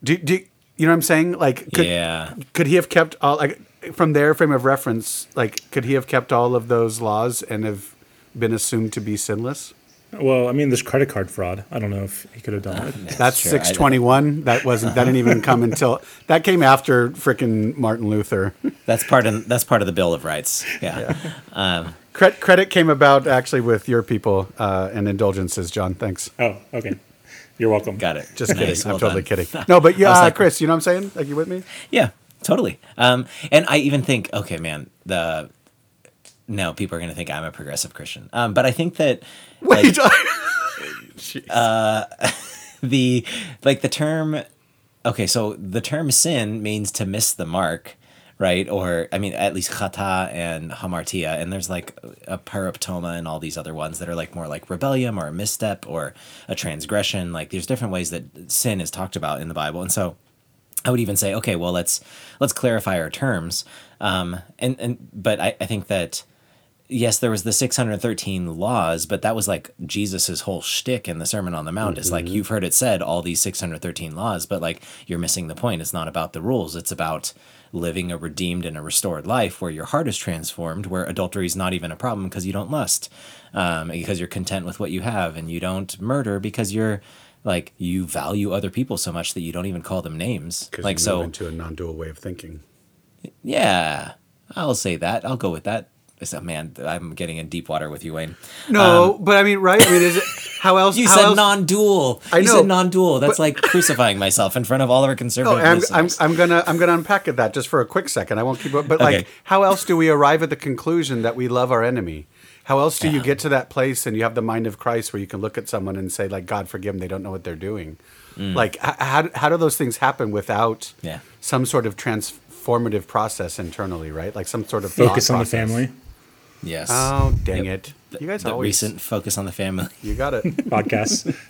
Speaker 4: do, do you know what I'm saying? Like, could,
Speaker 2: Yeah.
Speaker 4: could he have kept all like from their frame of reference? Like, could he have kept all of those laws and have been assumed to be sinless?
Speaker 3: Well, I mean, there's credit card fraud. I don't know if he could have done it.
Speaker 4: That's
Speaker 2: Sure, I-
Speaker 4: 621. That wasn't. That didn't even come until that came after frickin' Martin Luther.
Speaker 2: That's part of that's part of the Bill of Rights. Yeah. Um,
Speaker 4: Cre- credit came about actually with your people uh, and indulgences, John. Thanks.
Speaker 3: Oh, okay. You're welcome.
Speaker 2: got it.
Speaker 4: Just kidding.
Speaker 2: Nice,
Speaker 4: I'm totally
Speaker 2: done.
Speaker 4: kidding. No, but yeah, uh,
Speaker 2: like-
Speaker 4: Chris, you know what I'm saying? Like you with me?
Speaker 2: Yeah, totally. Um, and I even think, okay, man, the no, people are going to think I'm a progressive Christian. Um, but I think that
Speaker 4: Wait.
Speaker 2: the like the term okay so the term sin means to miss the mark right or i mean at least chata and hamartia and there's like a paraptoma and all these other ones that are like more like rebellion or a misstep or a transgression like there's different ways that sin is talked about in the bible and so I would even say, okay, well, let's let's clarify our terms. Um, and and but I, I think that yes, there was the 613 laws, but that was like Jesus's whole shtick in the Sermon on the Mount. Is like you've heard it said, all these 613 laws, but like you're missing the point. It's not about the rules. It's about living a redeemed and a restored life where your heart is transformed, where adultery is not even a problem because you don't lust, um, because you're content with what you have, and you don't murder because you're like you value other people so much that you don't even call them names. Like
Speaker 4: you
Speaker 2: so,
Speaker 4: into a non-dual way of thinking.
Speaker 2: yeah, I'll say that. I'll go with that. So, man, I'm getting in deep water with you, Wayne.
Speaker 4: No, but I mean, right? I mean, is it how else?
Speaker 2: Um, You
Speaker 4: how
Speaker 2: said
Speaker 4: else-
Speaker 2: non-dual.
Speaker 4: I
Speaker 2: You
Speaker 4: know,
Speaker 2: said non-dual. That's
Speaker 4: but-
Speaker 2: like crucifying myself in front of all of our
Speaker 4: Oh,
Speaker 2: conservative
Speaker 4: I'm, I'm. I'm gonna I'm gonna unpack it that just for a quick second. I won't keep it. But
Speaker 2: Okay.
Speaker 4: like, how else do we arrive at the conclusion that we love our enemy? How else do you get to that place and you have the mind of Christ where you can look at someone and say like, God forgive them, they don't know what they're doing. Like, how how do those things happen without
Speaker 2: Mm. Yeah.
Speaker 4: some sort of transformative process internally, right? Like some sort of
Speaker 3: Focus
Speaker 4: thought
Speaker 3: on the family
Speaker 2: yes.
Speaker 4: Oh dang
Speaker 2: Yep.
Speaker 4: it! You guys
Speaker 2: the
Speaker 4: always
Speaker 2: recent focus on the family.
Speaker 4: you got it.
Speaker 3: podcast.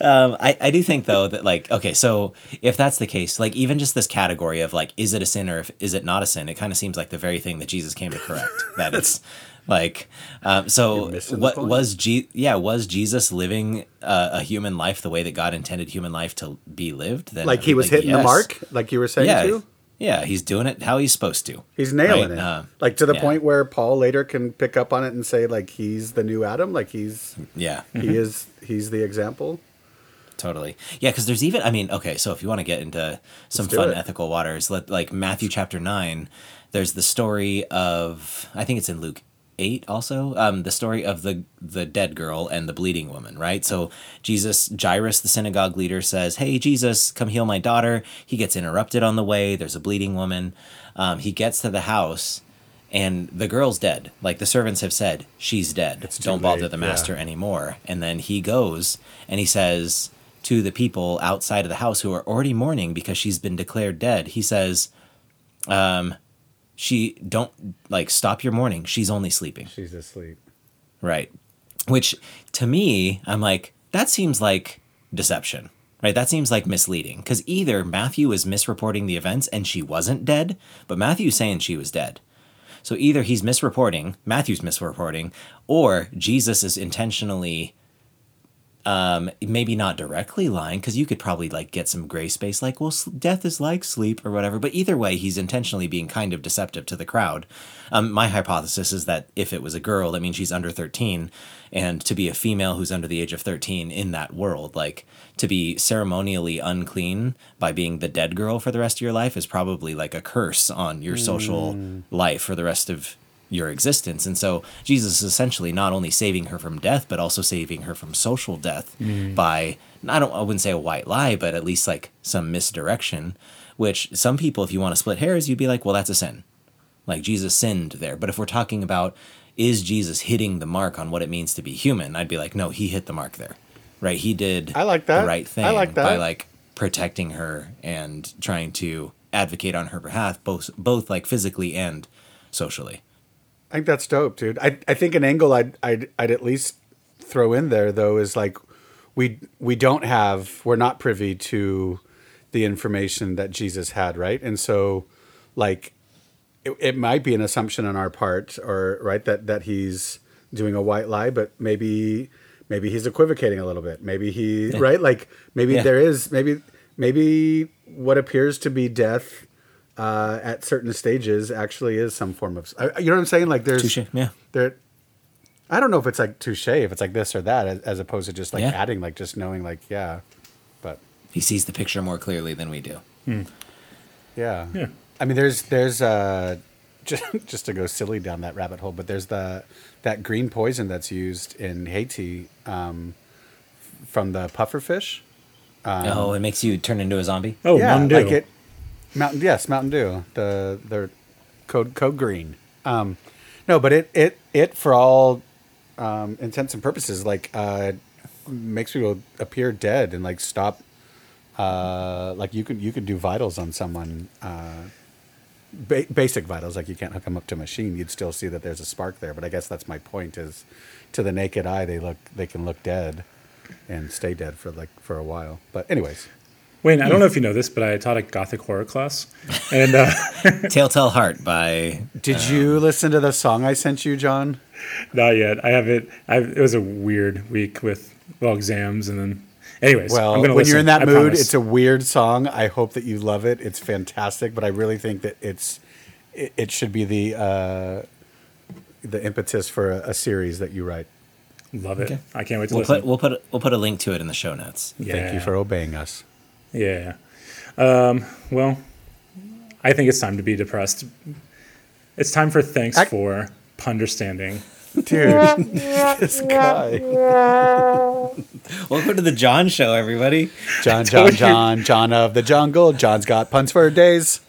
Speaker 2: Um, I, I do think though that like okay, so if that's the case, like even just this category of like is it a sin or if, is it not a sin, it kind of seems like the very thing that Jesus came to correct. that it's like um, so
Speaker 4: You're missing the
Speaker 2: what was Je- yeah was Jesus living uh, a human life the way that God intended human life to be lived? Then
Speaker 4: Like he was hitting the mark, like you were saying
Speaker 2: Yeah,
Speaker 4: too.
Speaker 2: Yeah, he's doing it how he's supposed to.
Speaker 4: He's nailing
Speaker 2: Right,
Speaker 4: it.
Speaker 2: uh,
Speaker 4: like to the
Speaker 2: yeah.
Speaker 4: point where Paul later can pick up on it and say like he's the new Adam, like he's
Speaker 2: Yeah.
Speaker 4: he is he's the example.
Speaker 2: Totally. Yeah, because there's even I mean, okay, so if you want to get into some fun
Speaker 4: it.
Speaker 2: ethical waters, let, like Matthew chapter nine, there's the story of I think it's in Luke eight also, um, the story of the the dead girl and the bleeding woman, right? So Jesus, Jairus, the synagogue leader, says, "Hey, Jesus, come heal my daughter." He gets interrupted on the way. There's a bleeding woman. Um, he gets to the house. And the girl's dead. Like the servants have said, she's dead. Don't bother
Speaker 4: late,
Speaker 2: the
Speaker 4: yeah.
Speaker 2: master anymore. And then he goes and he says to the people outside of the house who are already mourning because she's been declared dead, he says, um, she don't like stop your mourning. She's only sleeping.
Speaker 4: She's asleep.
Speaker 2: Right. Which to me, I'm like, that seems like deception. Right? That seems like misleading. Because either Matthew is misreporting the events and she wasn't dead, but Matthew's saying she was dead. So either he's misreporting, Matthew's misreporting, or Jesus is intentionally um maybe not directly lying because you could probably like get some gray space like well death is like sleep or whatever but either way he's intentionally being kind of deceptive to the crowd. Um my hypothesis is that if it was a girl that means she's under 13 and to be a female who's under the age of 13 in that world like to be ceremonially unclean by being the dead girl for the rest of your life is probably like a curse on your social life for the rest of your existence. And so Jesus is essentially not only saving her from death, but also saving her from social death mm. by I don't I wouldn't say a white lie, but at least like some misdirection. Which some people, if you want to split hairs, you'd be like, well, that's a sin. Like Jesus sinned there. But if we're talking about is Jesus hitting the mark on what it means to be human, I'd be like, no, he hit the mark there. Right? He did
Speaker 4: I like that.
Speaker 2: the right thing
Speaker 4: I like that.
Speaker 2: by like protecting her and trying to advocate on her behalf, both both like physically and socially.
Speaker 4: I think that's dope, dude. I, I think an angle I'd, I'd I'd at least throw in there though is like we we don't have we're not privy to the information that Jesus had, right? And so like it, it might be an assumption on our part or right that that he's doing a white lie, but maybe maybe he's equivocating a little bit. Maybe he right like maybe
Speaker 2: Yeah.
Speaker 4: there is maybe maybe what appears to be death uh, at certain stages actually is some form of you know what I'm saying like there's
Speaker 2: Touche, yeah.
Speaker 4: there I don't know if it's like touche if it's like this or that as, as opposed to just like
Speaker 2: Yeah.
Speaker 4: adding like just knowing like yeah but
Speaker 2: He sees the picture more clearly than we do.
Speaker 4: yeah
Speaker 3: Yeah.
Speaker 4: I mean there's there's uh just just to go silly down that rabbit hole but there's the that green poison that's used in Haiti um, from the pufferfish
Speaker 2: oh, it makes you turn into a zombie.
Speaker 3: Oh,
Speaker 4: yeah,
Speaker 3: Mountain Dew.
Speaker 4: like it. Mountain, yes, Mountain Dew. The the code code green. Um, no, but it it it for all um, intents and purposes like uh, makes people appear dead and like stop. Uh, like you could you could do vitals on someone. Uh, ba- basic vitals, like you can't hook them up to a machine. You'd still see that there's a spark there. But I guess that's my point. Is to the naked eye, they look they can look dead and stay dead for like for a while. But anyways.
Speaker 3: Wayne, I don't know if you know this, but I taught a gothic horror class, and uh,
Speaker 2: Telltale Heart by
Speaker 4: Did you listen to the song I sent you, John?
Speaker 3: not yet. I have it. I've, it was a weird week with well exams, and then, anyways.
Speaker 4: Well,
Speaker 3: I'm
Speaker 4: when
Speaker 3: gonna
Speaker 4: you're in that
Speaker 3: I
Speaker 4: mood,
Speaker 3: promise.
Speaker 4: it's a weird song. I hope that you love it. It's fantastic, but I really think that it's it, it should be the uh, the impetus for a, a series that you write.
Speaker 3: love it. I can't wait to
Speaker 2: We'll
Speaker 3: listen.
Speaker 2: put we'll put we'll put a link to it in the show notes.
Speaker 3: yeah.
Speaker 4: Thank you for obeying us.
Speaker 3: Yeah. Um, well, I think it's time to be depressed. It's time for thanks
Speaker 4: Ac-
Speaker 3: for understanding.
Speaker 4: Dude, this guy.
Speaker 2: Welcome to the John Show, everybody.
Speaker 4: John, John,
Speaker 3: you.
Speaker 4: John, John of the jungle. John's got puns for days.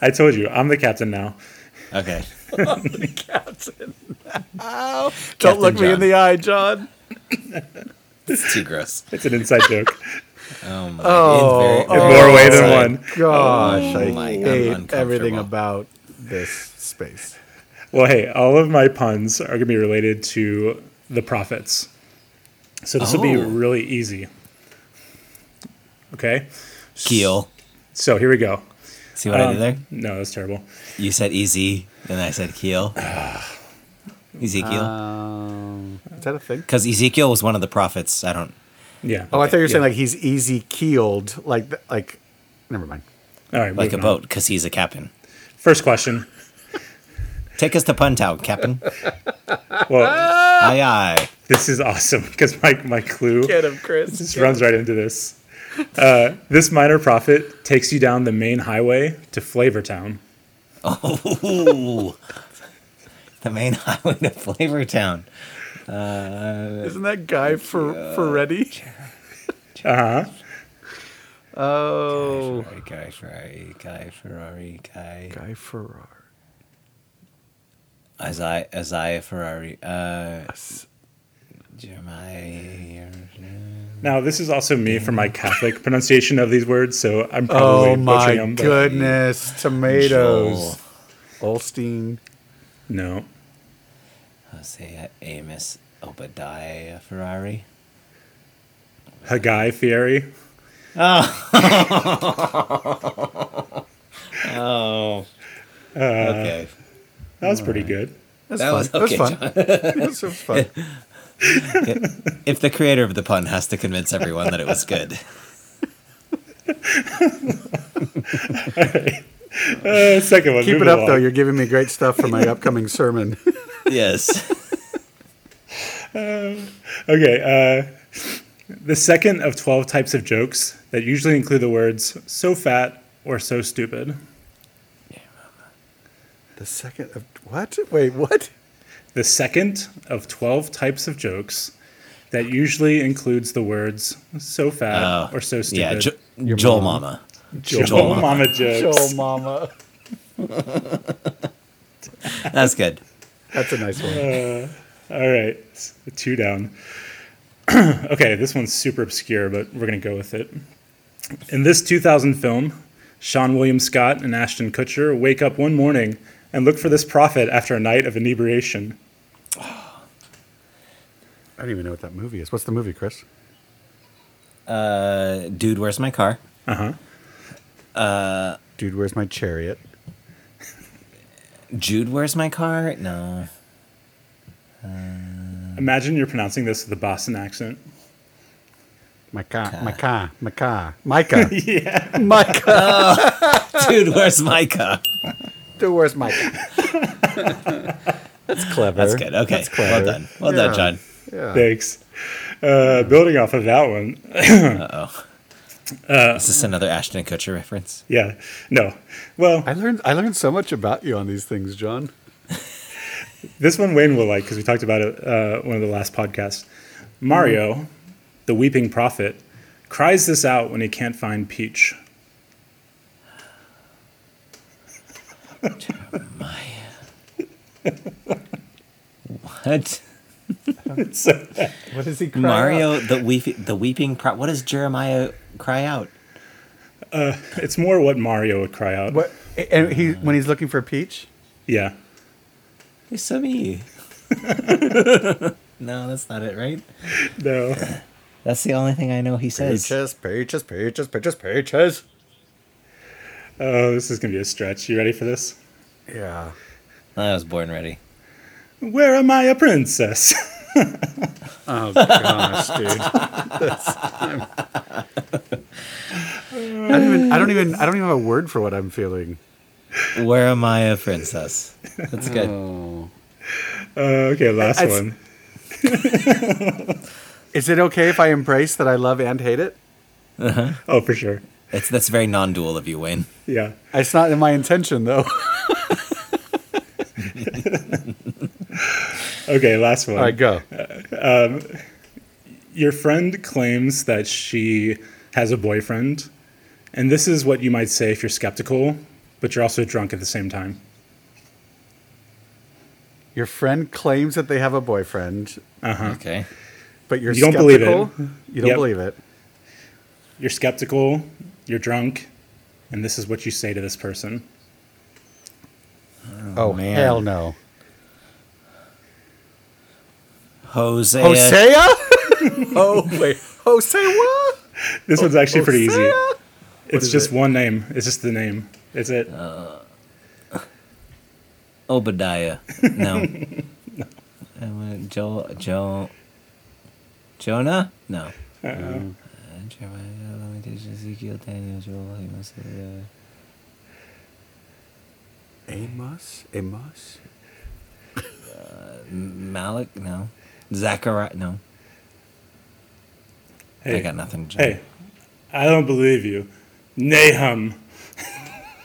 Speaker 3: I told you, I'm the captain now.
Speaker 2: Okay.
Speaker 4: I'm The captain. Ow. Don't
Speaker 2: Captain
Speaker 4: look me in the eye, John.
Speaker 2: It's too gross.
Speaker 3: It's an inside joke.
Speaker 2: Oh my.
Speaker 4: Oh,
Speaker 2: very-
Speaker 3: In
Speaker 2: very
Speaker 3: more way than one.
Speaker 4: Gosh, I
Speaker 2: Oh I'm
Speaker 4: hate everything about this space.
Speaker 3: Well, hey, all of my puns are going to be related to the prophets. So this will be
Speaker 2: Oh.
Speaker 3: really easy. Okay?
Speaker 2: Keel.
Speaker 3: So here we go.
Speaker 2: See what I
Speaker 3: Um,
Speaker 2: did there?
Speaker 3: No, that's terrible.
Speaker 2: You said easy, and I said keel. Ezekiel.
Speaker 4: Um, is that a thing?
Speaker 2: Because Ezekiel was one of the prophets. I don't.
Speaker 3: Yeah.
Speaker 4: Oh, I thought you were saying
Speaker 3: Yeah.
Speaker 4: like he's easy keeled, like like. Never mind.
Speaker 3: All right,
Speaker 2: Like a
Speaker 3: on.
Speaker 2: boat, because he's a captain.
Speaker 3: First question.
Speaker 2: Take us to Puntown, Captain.
Speaker 3: Well,
Speaker 2: aye, aye.
Speaker 3: this is awesome because my, my clue Get
Speaker 4: him, Chris.
Speaker 3: just runs right into this. Uh, this minor prophet takes you down the main highway to Flavortown.
Speaker 2: Oh, the main highway to Flavortown. Uh,
Speaker 4: Isn't that guy for Ferretti?
Speaker 3: Uh huh.
Speaker 4: Oh,
Speaker 2: Guy Ferrari, Guy Ferrari, Guy.
Speaker 4: Guy Ferrari.
Speaker 2: Isaiah, Isaiah Ferrari. Uh, Jeremiah.
Speaker 3: Now, this is also me for my Catholic pronunciation of these words, so I'm probably
Speaker 4: Oh my
Speaker 3: butchering them. but
Speaker 4: goodness! Tomatoes. Olstein.
Speaker 3: No.
Speaker 2: Hosea, Amos, Obadiah Ferrari.
Speaker 3: Haggai Fieri.
Speaker 2: Oh. okay.
Speaker 3: That was pretty good.
Speaker 4: That's
Speaker 2: That
Speaker 4: fun.
Speaker 2: was
Speaker 4: That was fun.
Speaker 2: John.
Speaker 4: That was so fun.
Speaker 2: If the creator of the pun has to convince everyone that it was good.
Speaker 3: Uh, second one.
Speaker 4: Keep
Speaker 3: moving
Speaker 4: it up
Speaker 3: along.
Speaker 4: though. You're giving me great stuff for my upcoming sermon.
Speaker 2: Yes.
Speaker 3: Okay. Uh, the second of 12 types of jokes that usually include the words so fat or so stupid. Yeah mama.
Speaker 4: The second of what? Wait, what?
Speaker 3: The second of 12 types of jokes that usually includes the words so fat
Speaker 2: Oh,
Speaker 3: or so stupid.
Speaker 2: yeah, jo- Joel
Speaker 4: mom.
Speaker 2: Mama.
Speaker 3: Joel,
Speaker 2: Joel
Speaker 3: Mama,
Speaker 2: Mama.
Speaker 3: jokes.
Speaker 4: Joe Mama.
Speaker 2: That's good.
Speaker 4: That's a nice one.
Speaker 3: All right, two down. okay, this one's super obscure, but we're going to go with it. In this 2000 film, Seann William Scott and Ashton Kutcher wake up one morning and look for this prophet after a night of inebriation.
Speaker 4: I don't even know what that movie is. What's the movie, Chris?
Speaker 2: Uh, dude, where's my car?
Speaker 3: Uh huh.
Speaker 4: Dude, where's my chariot?
Speaker 2: Jude, where's my car? No.
Speaker 3: Imagine you're pronouncing this with a Boston accent.
Speaker 4: My car, my car, my car, Micah,
Speaker 3: Yeah.
Speaker 4: Micah.
Speaker 2: Dude, where's my car?
Speaker 4: Dude, where's Micah? That's clever.
Speaker 2: That's good. Okay.
Speaker 4: That's clever.
Speaker 2: Well done. Well
Speaker 4: Yeah.
Speaker 2: done, John.
Speaker 4: Yeah.
Speaker 3: Thanks. Uh, building off of that one.
Speaker 2: Uh. Is this another Ashton Kutcher reference?
Speaker 3: Yeah. No. Well,
Speaker 4: I learned I learned so much about you on these things, John.
Speaker 3: this one Wayne will like because we talked about it uh, one of the last podcasts. Mario, the weeping prophet, cries this out when he can't find Peach. Jeremiah.
Speaker 2: What?
Speaker 3: So,
Speaker 4: What does he cry
Speaker 2: Mario, the weep, the weeping. Pro- what does Jeremiah cry out?
Speaker 3: Uh, it's more what Mario would cry out.
Speaker 4: What? And he when he's looking for Peach.
Speaker 3: Yeah.
Speaker 2: It's me. no, that's not it, right?
Speaker 3: No.
Speaker 2: That's the only thing I know he says.
Speaker 4: Peaches, peaches, peaches, peaches, peaches.
Speaker 3: Oh, this is gonna be a stretch. You ready for this?
Speaker 4: Yeah.
Speaker 2: I was born ready.
Speaker 3: Where am I a princess?
Speaker 4: Oh gosh, dude. I'm- don't even. I don't even. I don't even have a word for what I'm feeling.
Speaker 2: Where am I a princess? That's good.
Speaker 4: Oh.
Speaker 3: Uh, okay, last
Speaker 4: It's-
Speaker 3: one.
Speaker 4: Is it okay if I embrace that I love and hate it? Uh-huh.
Speaker 3: Oh, for sure.
Speaker 2: It's that's very non-dual of you, Wayne.
Speaker 3: Yeah.
Speaker 4: It's not in my intention though.
Speaker 3: Okay, last one.
Speaker 4: All right, go.
Speaker 3: Your friend claims that she has a boyfriend, and this is what you might say if you're skeptical, but you're also drunk at the same time.
Speaker 4: Your friend claims that they have a boyfriend, Uh-huh.
Speaker 2: Okay.
Speaker 4: but you're
Speaker 3: You don't believe it.
Speaker 4: skeptical. You don't
Speaker 3: Yep.
Speaker 4: believe it.
Speaker 3: You're skeptical, you're drunk, and this is what you say to this person.
Speaker 4: Oh,
Speaker 2: man.
Speaker 4: hell no.
Speaker 2: Hosea.
Speaker 4: Hosea? oh wait, Hosea? what?
Speaker 3: This one's actually pretty easy.
Speaker 4: Hosea?
Speaker 3: It's just
Speaker 4: it?
Speaker 3: one name. It's just the name. It's it.
Speaker 2: Obadiah. No. Uh, Joel. Joel. Jonah? No.
Speaker 3: Uh-uh.
Speaker 2: Uh, Ezekiel, Daniel, Joel, Amos, uh,
Speaker 4: Amos? Amos?
Speaker 2: Malik? No. Zachariah? No.
Speaker 3: Hey,
Speaker 2: I got nothing. John.
Speaker 3: hey, I don't believe you. Nahum.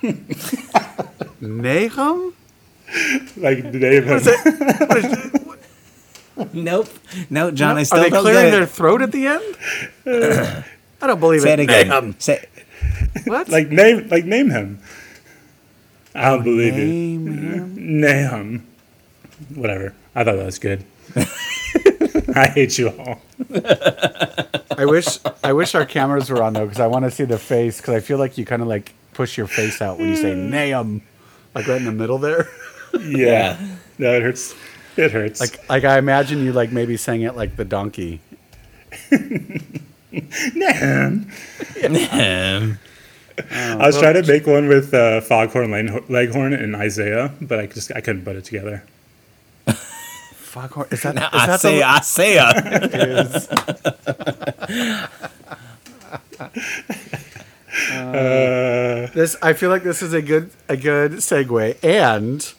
Speaker 4: Nahum?
Speaker 3: Like the name of
Speaker 2: Nope. No, John, I
Speaker 4: Are
Speaker 2: still
Speaker 4: they
Speaker 2: don't
Speaker 4: clearing
Speaker 2: get
Speaker 4: their throat at the end? I don't believe
Speaker 2: Say it again.
Speaker 4: Nahum.
Speaker 2: Say,
Speaker 4: What?
Speaker 3: like name like name him. I don't oh, believe it.
Speaker 4: Name him?
Speaker 3: Nahum. Whatever. I thought that was good. I hate you all.
Speaker 4: I wish I wish our cameras were on though, because I want to see the face. Because I feel like you kind of like push your face out when you say Nahum, like right in the middle there.
Speaker 3: Yeah. No, it hurts. It hurts.
Speaker 4: Like like I imagine you like maybe saying it like the donkey.
Speaker 3: Nahum.
Speaker 2: um,
Speaker 3: I was trying to make one with uh, Foghorn Leghorn and Isaiah, but I just I couldn't put it together.
Speaker 4: Foghorn. Is that,
Speaker 2: now
Speaker 4: is
Speaker 2: I
Speaker 4: that
Speaker 2: say,
Speaker 4: the,
Speaker 2: I say, uh,
Speaker 3: Uh,
Speaker 4: this? I feel like this is a good a good segue, and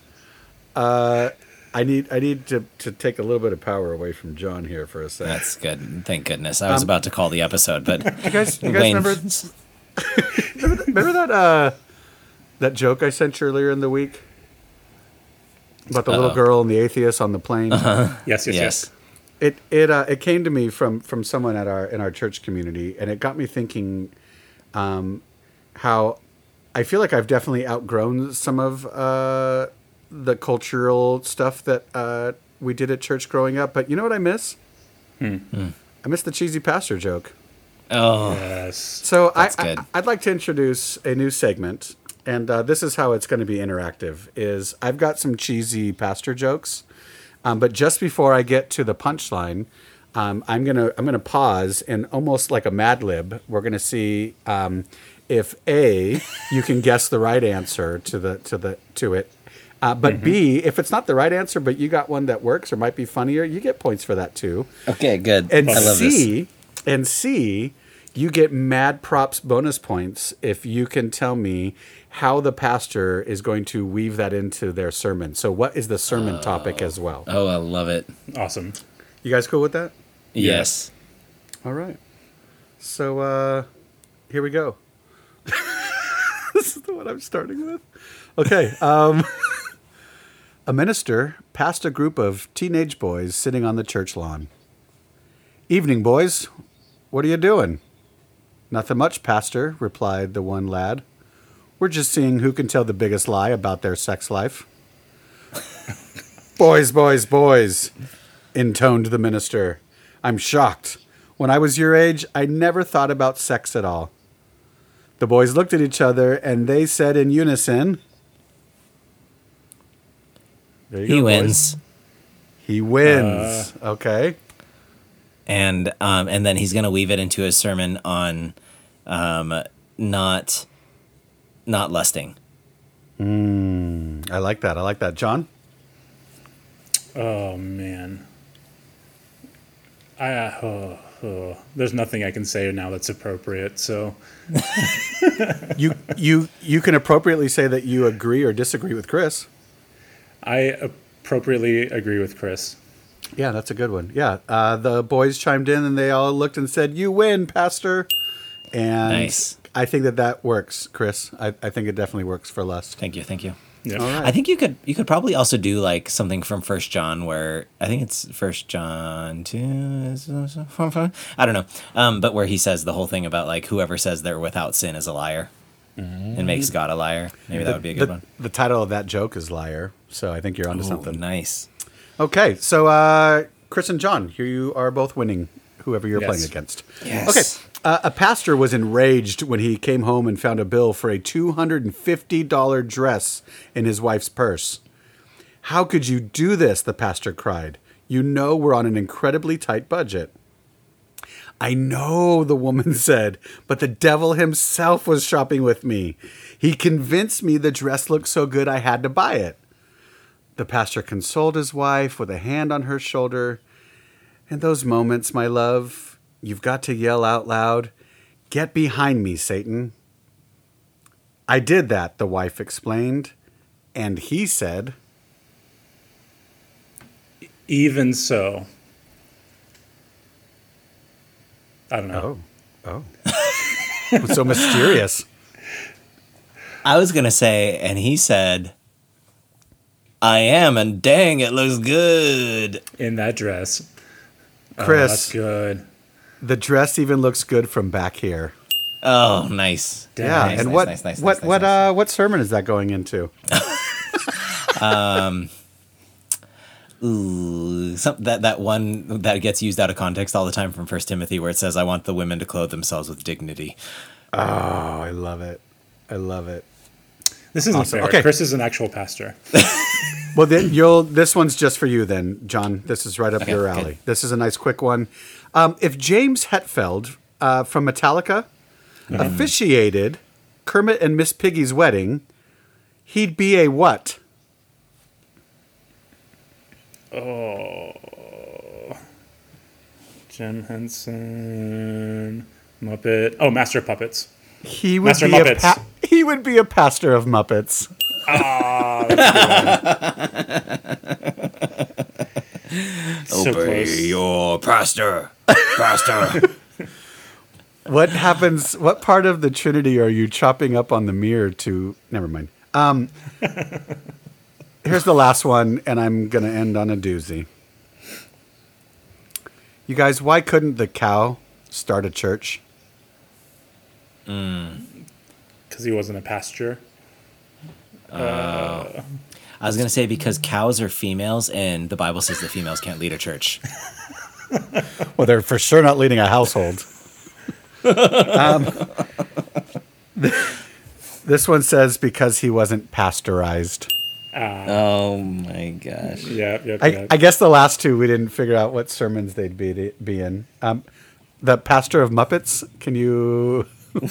Speaker 4: uh, I need I need to, to take a little bit of power away from John here for a second.
Speaker 2: That's good. Thank goodness. I was about to call the episode, but
Speaker 4: You guys, you guys remember remember that uh, that joke I sent you earlier in the week about the little
Speaker 2: Uh-oh.
Speaker 4: girl and the atheist on the plane?
Speaker 3: yes, yes, yes.
Speaker 2: yes.
Speaker 4: It it uh, it came to me from from someone at our in our church community, and it got me thinking, um, how I feel like I've definitely outgrown some of uh, the cultural stuff that uh, we did at church growing up. But you know what I miss? I miss the cheesy pastor joke.
Speaker 2: Oh,
Speaker 3: Yes.
Speaker 4: So I,
Speaker 2: That's good.
Speaker 4: I I'd like to introduce a new segment, and uh, this is how it's going to be interactive. Is I've got some cheesy pastor jokes, um, but just before I get to the punchline, Um, I'm gonna I'm gonna pause and almost like a Mad Lib, we're gonna see um, if a you can guess the right answer to the to the to it. Uh, but B, if it's not the right answer, but you got one that works or might be funnier, you get points for that too.
Speaker 2: Okay, good.
Speaker 4: And
Speaker 2: I love this.
Speaker 4: C, and C, you get mad props bonus points if you can tell me how the pastor is going to weave that into their sermon. So, what is the sermon topic as well?
Speaker 2: Oh, I love it.
Speaker 3: Awesome.
Speaker 4: You guys cool with that?
Speaker 2: Yes.
Speaker 4: All right. So, uh, here we go. this is the one I'm starting with. Okay. Um, a minister passed a group of teenage boys sitting on the church lawn. Evening, boys. What are you doing? Nothing much, Pastor, replied the one lad. We're just seeing who can tell the biggest lie about their sex life. boys, boys, boys, intoned the minister. I'm shocked. When I was your age, I never thought about sex at all. The boys looked at each other and they said in unison, there you
Speaker 2: He
Speaker 4: go, boys.
Speaker 2: wins.
Speaker 4: He wins. Uh, okay.
Speaker 2: And um, and then he's gonna weave it into his sermon on um, not not lusting.
Speaker 4: I like that. I like that. John?
Speaker 3: Oh man. I uh, oh, oh. there's nothing I can say now that's appropriate. So
Speaker 4: You you you can appropriately say that you agree or disagree with Chris.
Speaker 3: I appropriately agree with Chris.
Speaker 4: Yeah, that's a good one. Yeah, uh, the boys chimed in and they all looked and said, "You win, Pastor." And
Speaker 2: Nice.
Speaker 4: I think that that works, Chris. I, I think it definitely works for lust.
Speaker 2: Thank you, thank you.
Speaker 3: Yeah.
Speaker 4: All right.
Speaker 2: I think you could you could probably also do like something from First John where I think it's First John two. I don't know, um, but where he says the whole thing about like whoever says they're without sin is a liar, and makes God a liar. Maybe that would be a good
Speaker 4: the,
Speaker 2: one.
Speaker 4: the title of that joke is "Liar," so I think you're onto
Speaker 2: Ooh,
Speaker 4: something.
Speaker 2: nice.
Speaker 4: Okay, so uh, Chris and John, here you are both winning. Whoever you're
Speaker 3: Yes.
Speaker 4: playing against.
Speaker 2: Yes.
Speaker 4: Okay. Uh, a pastor was enraged when he came home and found a bill for a $250 dress in his wife's purse. How could you do this? The pastor cried. You know we're on an incredibly tight budget. I know, the woman said, but the devil himself was shopping with me. He convinced me the dress looked so good I had to buy it. The pastor consoled his wife with a hand on her shoulder. In those moments, my love, you've got to yell out loud, Get behind me, Satan. I did that, the wife explained. And he said,
Speaker 3: Even so. I don't know.
Speaker 4: Oh, oh. so mysterious.
Speaker 2: I was gonna say, and he said, "I am," and dang, it looks good.
Speaker 3: In that dress. Oh,
Speaker 4: Chris,
Speaker 3: that's good.
Speaker 4: the dress even looks good from back here.
Speaker 2: Oh, nice.
Speaker 4: Yeah,
Speaker 2: Nice,
Speaker 4: and
Speaker 2: nice,
Speaker 4: what
Speaker 2: nice, nice,
Speaker 4: what
Speaker 2: nice,
Speaker 4: what
Speaker 2: nice.
Speaker 4: uh what sermon is that going into?
Speaker 2: Ooh, some, that that one that gets used out of context all the time from First Timothy, where it says, "I want the women to clothe themselves with dignity."
Speaker 4: Oh, I love it. I love it.
Speaker 3: This isn't
Speaker 4: Awesome.
Speaker 3: fair.
Speaker 4: Okay.
Speaker 3: Chris is an actual pastor.
Speaker 4: Well, then you'll. This one's just for you, then, John. This is right up
Speaker 2: Okay,
Speaker 4: your alley. This is a nice, quick one. Um, if James Hetfield uh, from Metallica
Speaker 2: Mm-hmm.
Speaker 4: officiated Kermit and Miss Piggy's wedding, he'd be a what?
Speaker 3: Oh, Jim Henson. Muppet. Oh, Master of Puppets.
Speaker 4: He would
Speaker 3: Master
Speaker 4: be
Speaker 3: Muppets.
Speaker 4: a pa- he would be a pastor of Muppets.
Speaker 3: So close.
Speaker 2: your pastor, pastor.
Speaker 4: What happens? What part of the Trinity are you chopping up on the mirror to? Never mind. Um, here's the last one, and I'm gonna end on a doozy. You guys, why couldn't the cow start a church?
Speaker 3: Because he wasn't a pasture.
Speaker 2: I was gonna say because cows are females, and the Bible says that females can't lead a church.
Speaker 4: Well, they're for sure not leading a household. um, this one says because he wasn't pasteurized.
Speaker 2: Oh my gosh.
Speaker 3: Yep, yep,
Speaker 4: I,
Speaker 3: yep.
Speaker 4: I guess the last two we didn't figure out what sermons they'd be be in. Um, the pastor of Muppets. Can you?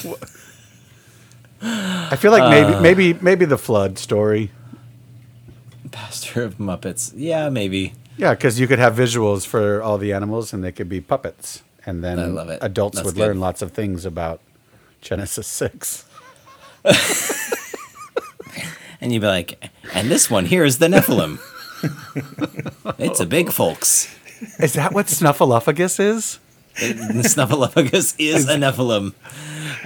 Speaker 4: I feel like maybe uh. maybe maybe the flood story.
Speaker 2: Pastor of Muppets. Yeah, maybe.
Speaker 4: Yeah, because you could have visuals for all the animals, and they could be puppets, and then
Speaker 2: I love it.
Speaker 4: adults
Speaker 2: That's
Speaker 4: would
Speaker 2: good.
Speaker 4: learn lots of things about Genesis six.
Speaker 2: And you'd be like, and this one here is the Nephilim. it's a big folks.
Speaker 4: Is that what Snuffleupagus is?
Speaker 2: The Snuffleupagus is a Nephilim.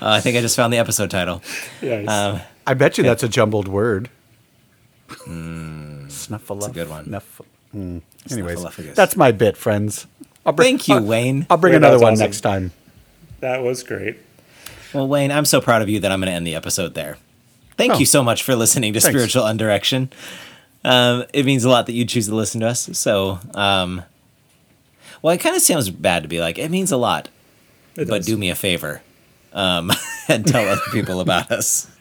Speaker 2: Uh, I think I just found the episode title.
Speaker 3: Yes.
Speaker 2: Um,
Speaker 4: I bet you that's a jumbled word. Snuffleuf.
Speaker 2: a good one.
Speaker 4: Nuff- mm. Anyways, that's my bit, friends. I'll bring,
Speaker 2: thank you,
Speaker 4: I'll,
Speaker 2: Wayne.
Speaker 4: I'll bring
Speaker 3: Wait,
Speaker 4: another one
Speaker 3: awesome.
Speaker 4: next time.
Speaker 3: that was great.
Speaker 2: Well, Wayne, I'm so proud of you that I'm going to end the episode there. Thank
Speaker 4: Oh.
Speaker 2: you so much for listening to
Speaker 4: Thanks.
Speaker 2: Spiritual Undirection. Um, it means a lot that you choose to listen to us. So, um, well, it kind of sounds bad to be like, it means a lot,
Speaker 3: It
Speaker 2: but
Speaker 3: does.
Speaker 2: do me a favor um, and tell other people about us.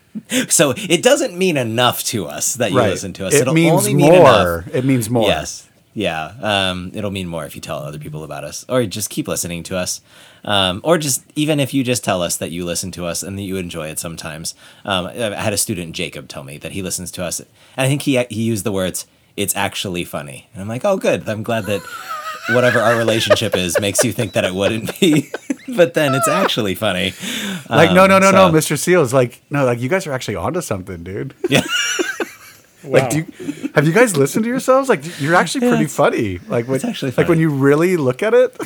Speaker 2: So it doesn't mean enough to us that you
Speaker 4: right.
Speaker 2: listen to us.
Speaker 4: It
Speaker 2: It'll
Speaker 4: means
Speaker 2: only mean
Speaker 4: more.
Speaker 2: enough.
Speaker 4: It means more.
Speaker 2: Yes. Yeah. Um, it'll mean more if you tell other people about us, or just keep listening to us, um, or just even if you just tell us that you listen to us and that you enjoy it sometimes. Um, I I had a student, Jacob, tell me that he listens to us, and I think he he used the words "it's actually funny," and I'm like, oh, good. I'm glad that whatever our relationship is makes you think that it wouldn't be, but then it's actually funny.
Speaker 4: Like no,
Speaker 2: Um,
Speaker 4: no, no, no,
Speaker 2: so-
Speaker 4: Mr. Seals. Like no, like you guys are actually onto something, dude.
Speaker 2: Yeah.
Speaker 3: Wow.
Speaker 4: Like, do you, have you guys listened to yourselves? Like, you're actually pretty
Speaker 2: it's-
Speaker 4: funny. Like, when,
Speaker 2: it's actually
Speaker 4: like when you really look at it.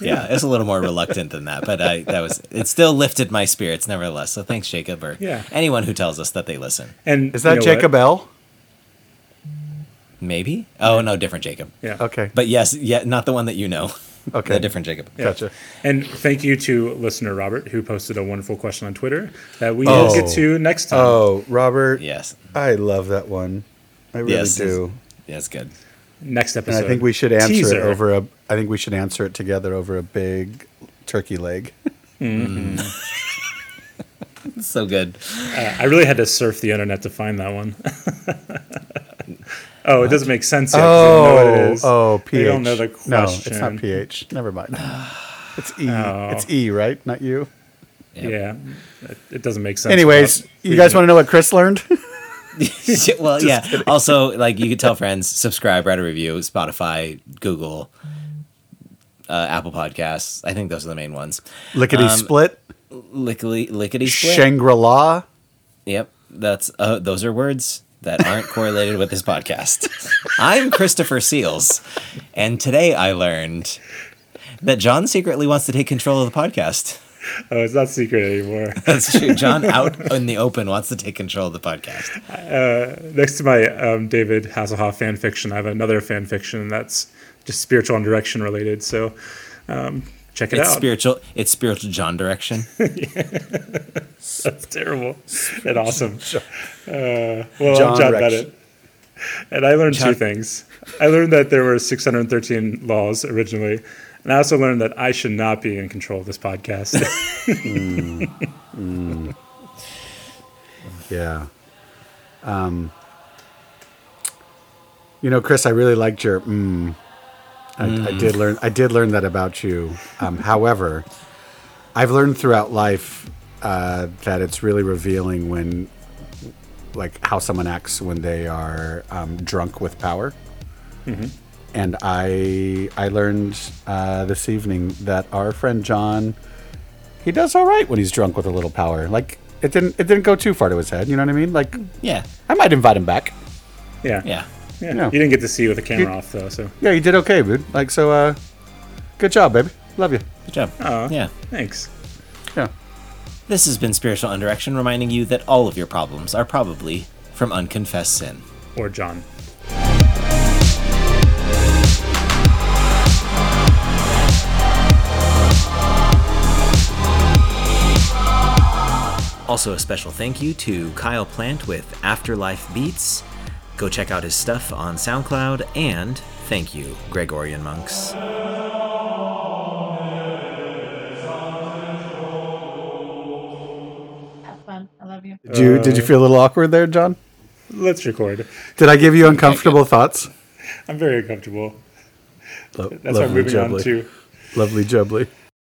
Speaker 2: yeah, it's a little more reluctant than that, but I that was it. Still lifted my spirits, nevertheless. So thanks, Jacob, or
Speaker 3: Yeah.
Speaker 2: anyone who tells us that they listen.
Speaker 3: and
Speaker 4: Is that
Speaker 3: you know
Speaker 4: Jacob
Speaker 3: what?
Speaker 4: L?
Speaker 2: Maybe. Oh no, different Jacob.
Speaker 3: Yeah.
Speaker 4: Okay.
Speaker 2: But yes, yeah, not the one that you know.
Speaker 4: Okay.
Speaker 2: The different Jacob.
Speaker 3: Yeah.
Speaker 4: Gotcha.
Speaker 3: And thank you to listener Robert who posted a wonderful question on Twitter that we
Speaker 4: Oh.
Speaker 3: will get to next time.
Speaker 4: Oh, Robert.
Speaker 2: Yes.
Speaker 4: I love that one. I really
Speaker 2: Yes,
Speaker 4: do.
Speaker 2: Yeah, it's good.
Speaker 3: Next
Speaker 4: And
Speaker 3: episode.
Speaker 4: I think we should answer
Speaker 3: Teaser.
Speaker 4: it over a. I think we should answer it together over a big turkey leg.
Speaker 2: It's so good.
Speaker 3: Uh, I really had to surf the internet to find that one. Oh, it doesn't make sense yet. 'cause they don't know what it
Speaker 4: Oh,
Speaker 3: is.
Speaker 4: oh, pH.
Speaker 3: They don't know the question.
Speaker 4: No, it's not pH. Never mind. It's E.
Speaker 3: Oh.
Speaker 4: It's E, right? Not you.
Speaker 3: Yeah, it, it doesn't make sense.
Speaker 4: Anyways, you guys want to know what Chris learned?
Speaker 2: well, yeah. Also, like you could tell friends, subscribe, write a review, Spotify, Google, uh, Apple Podcasts. I think those are the main ones.
Speaker 4: Lickety
Speaker 2: Um,
Speaker 4: split.
Speaker 2: Lickety lickety split.
Speaker 4: Shangri La.
Speaker 2: Yep, that's uh, those are words that aren't correlated with this podcast. I'm Christopher Seals, and today I learned that John secretly wants to take control of the podcast.
Speaker 3: Oh, it's not secret anymore.
Speaker 2: That's true. John out in the open wants to take control of the podcast.
Speaker 3: Next to my um, David Hasselhoff fan fiction, I have another fan fiction that's just spiritual and direction related. So um, check it
Speaker 2: It's
Speaker 3: out.
Speaker 2: spiritual. It's spiritual John direction.
Speaker 3: That's terrible and awesome. Uh, well,
Speaker 4: John
Speaker 3: John. Bennett. And I learned
Speaker 2: John-
Speaker 3: two things. I learned that there were 613 laws originally. And I also learned that I should not be in control of this podcast.
Speaker 4: Yeah. Um, you know, Chris, I really liked your. Mm, I, I did learn. I did learn that about you. Um, however, I've learned throughout life uh, that it's really revealing when, like, how someone acts when they are um, drunk with power. And I I learned uh, this evening that our friend John, he does all right when he's drunk with a little power. Like it didn't it didn't go too far to his head. You know what I mean? Like
Speaker 2: Yeah,
Speaker 4: I might invite him back.
Speaker 3: yeah.
Speaker 2: yeah.
Speaker 3: Yeah.
Speaker 4: Yeah.
Speaker 3: You didn't get to see with the camera
Speaker 4: You-
Speaker 3: off, though. So
Speaker 4: Yeah, you did okay, dude. Like so. uh Good job, baby. Love you.
Speaker 2: Good job.
Speaker 3: Aw.
Speaker 2: Yeah.
Speaker 3: thanks.
Speaker 4: Yeah.
Speaker 2: This has been Spiritual Undirection, reminding you that all of your problems are probably from unconfessed sin.
Speaker 3: Or John.
Speaker 2: Also, a special thank you to Kyle Plant with Afterlife Beats. Go check out his stuff on SoundCloud, and thank you, Gregorian monks.
Speaker 5: Have fun. I love you.
Speaker 4: Did you did you feel a little awkward there, John?
Speaker 3: Let's record.
Speaker 4: Did I give you uncomfortable thoughts?
Speaker 3: I'm very uncomfortable.
Speaker 4: Lo-
Speaker 3: That's why I'm
Speaker 4: lovely
Speaker 3: moving on to
Speaker 4: Lovely jubbly.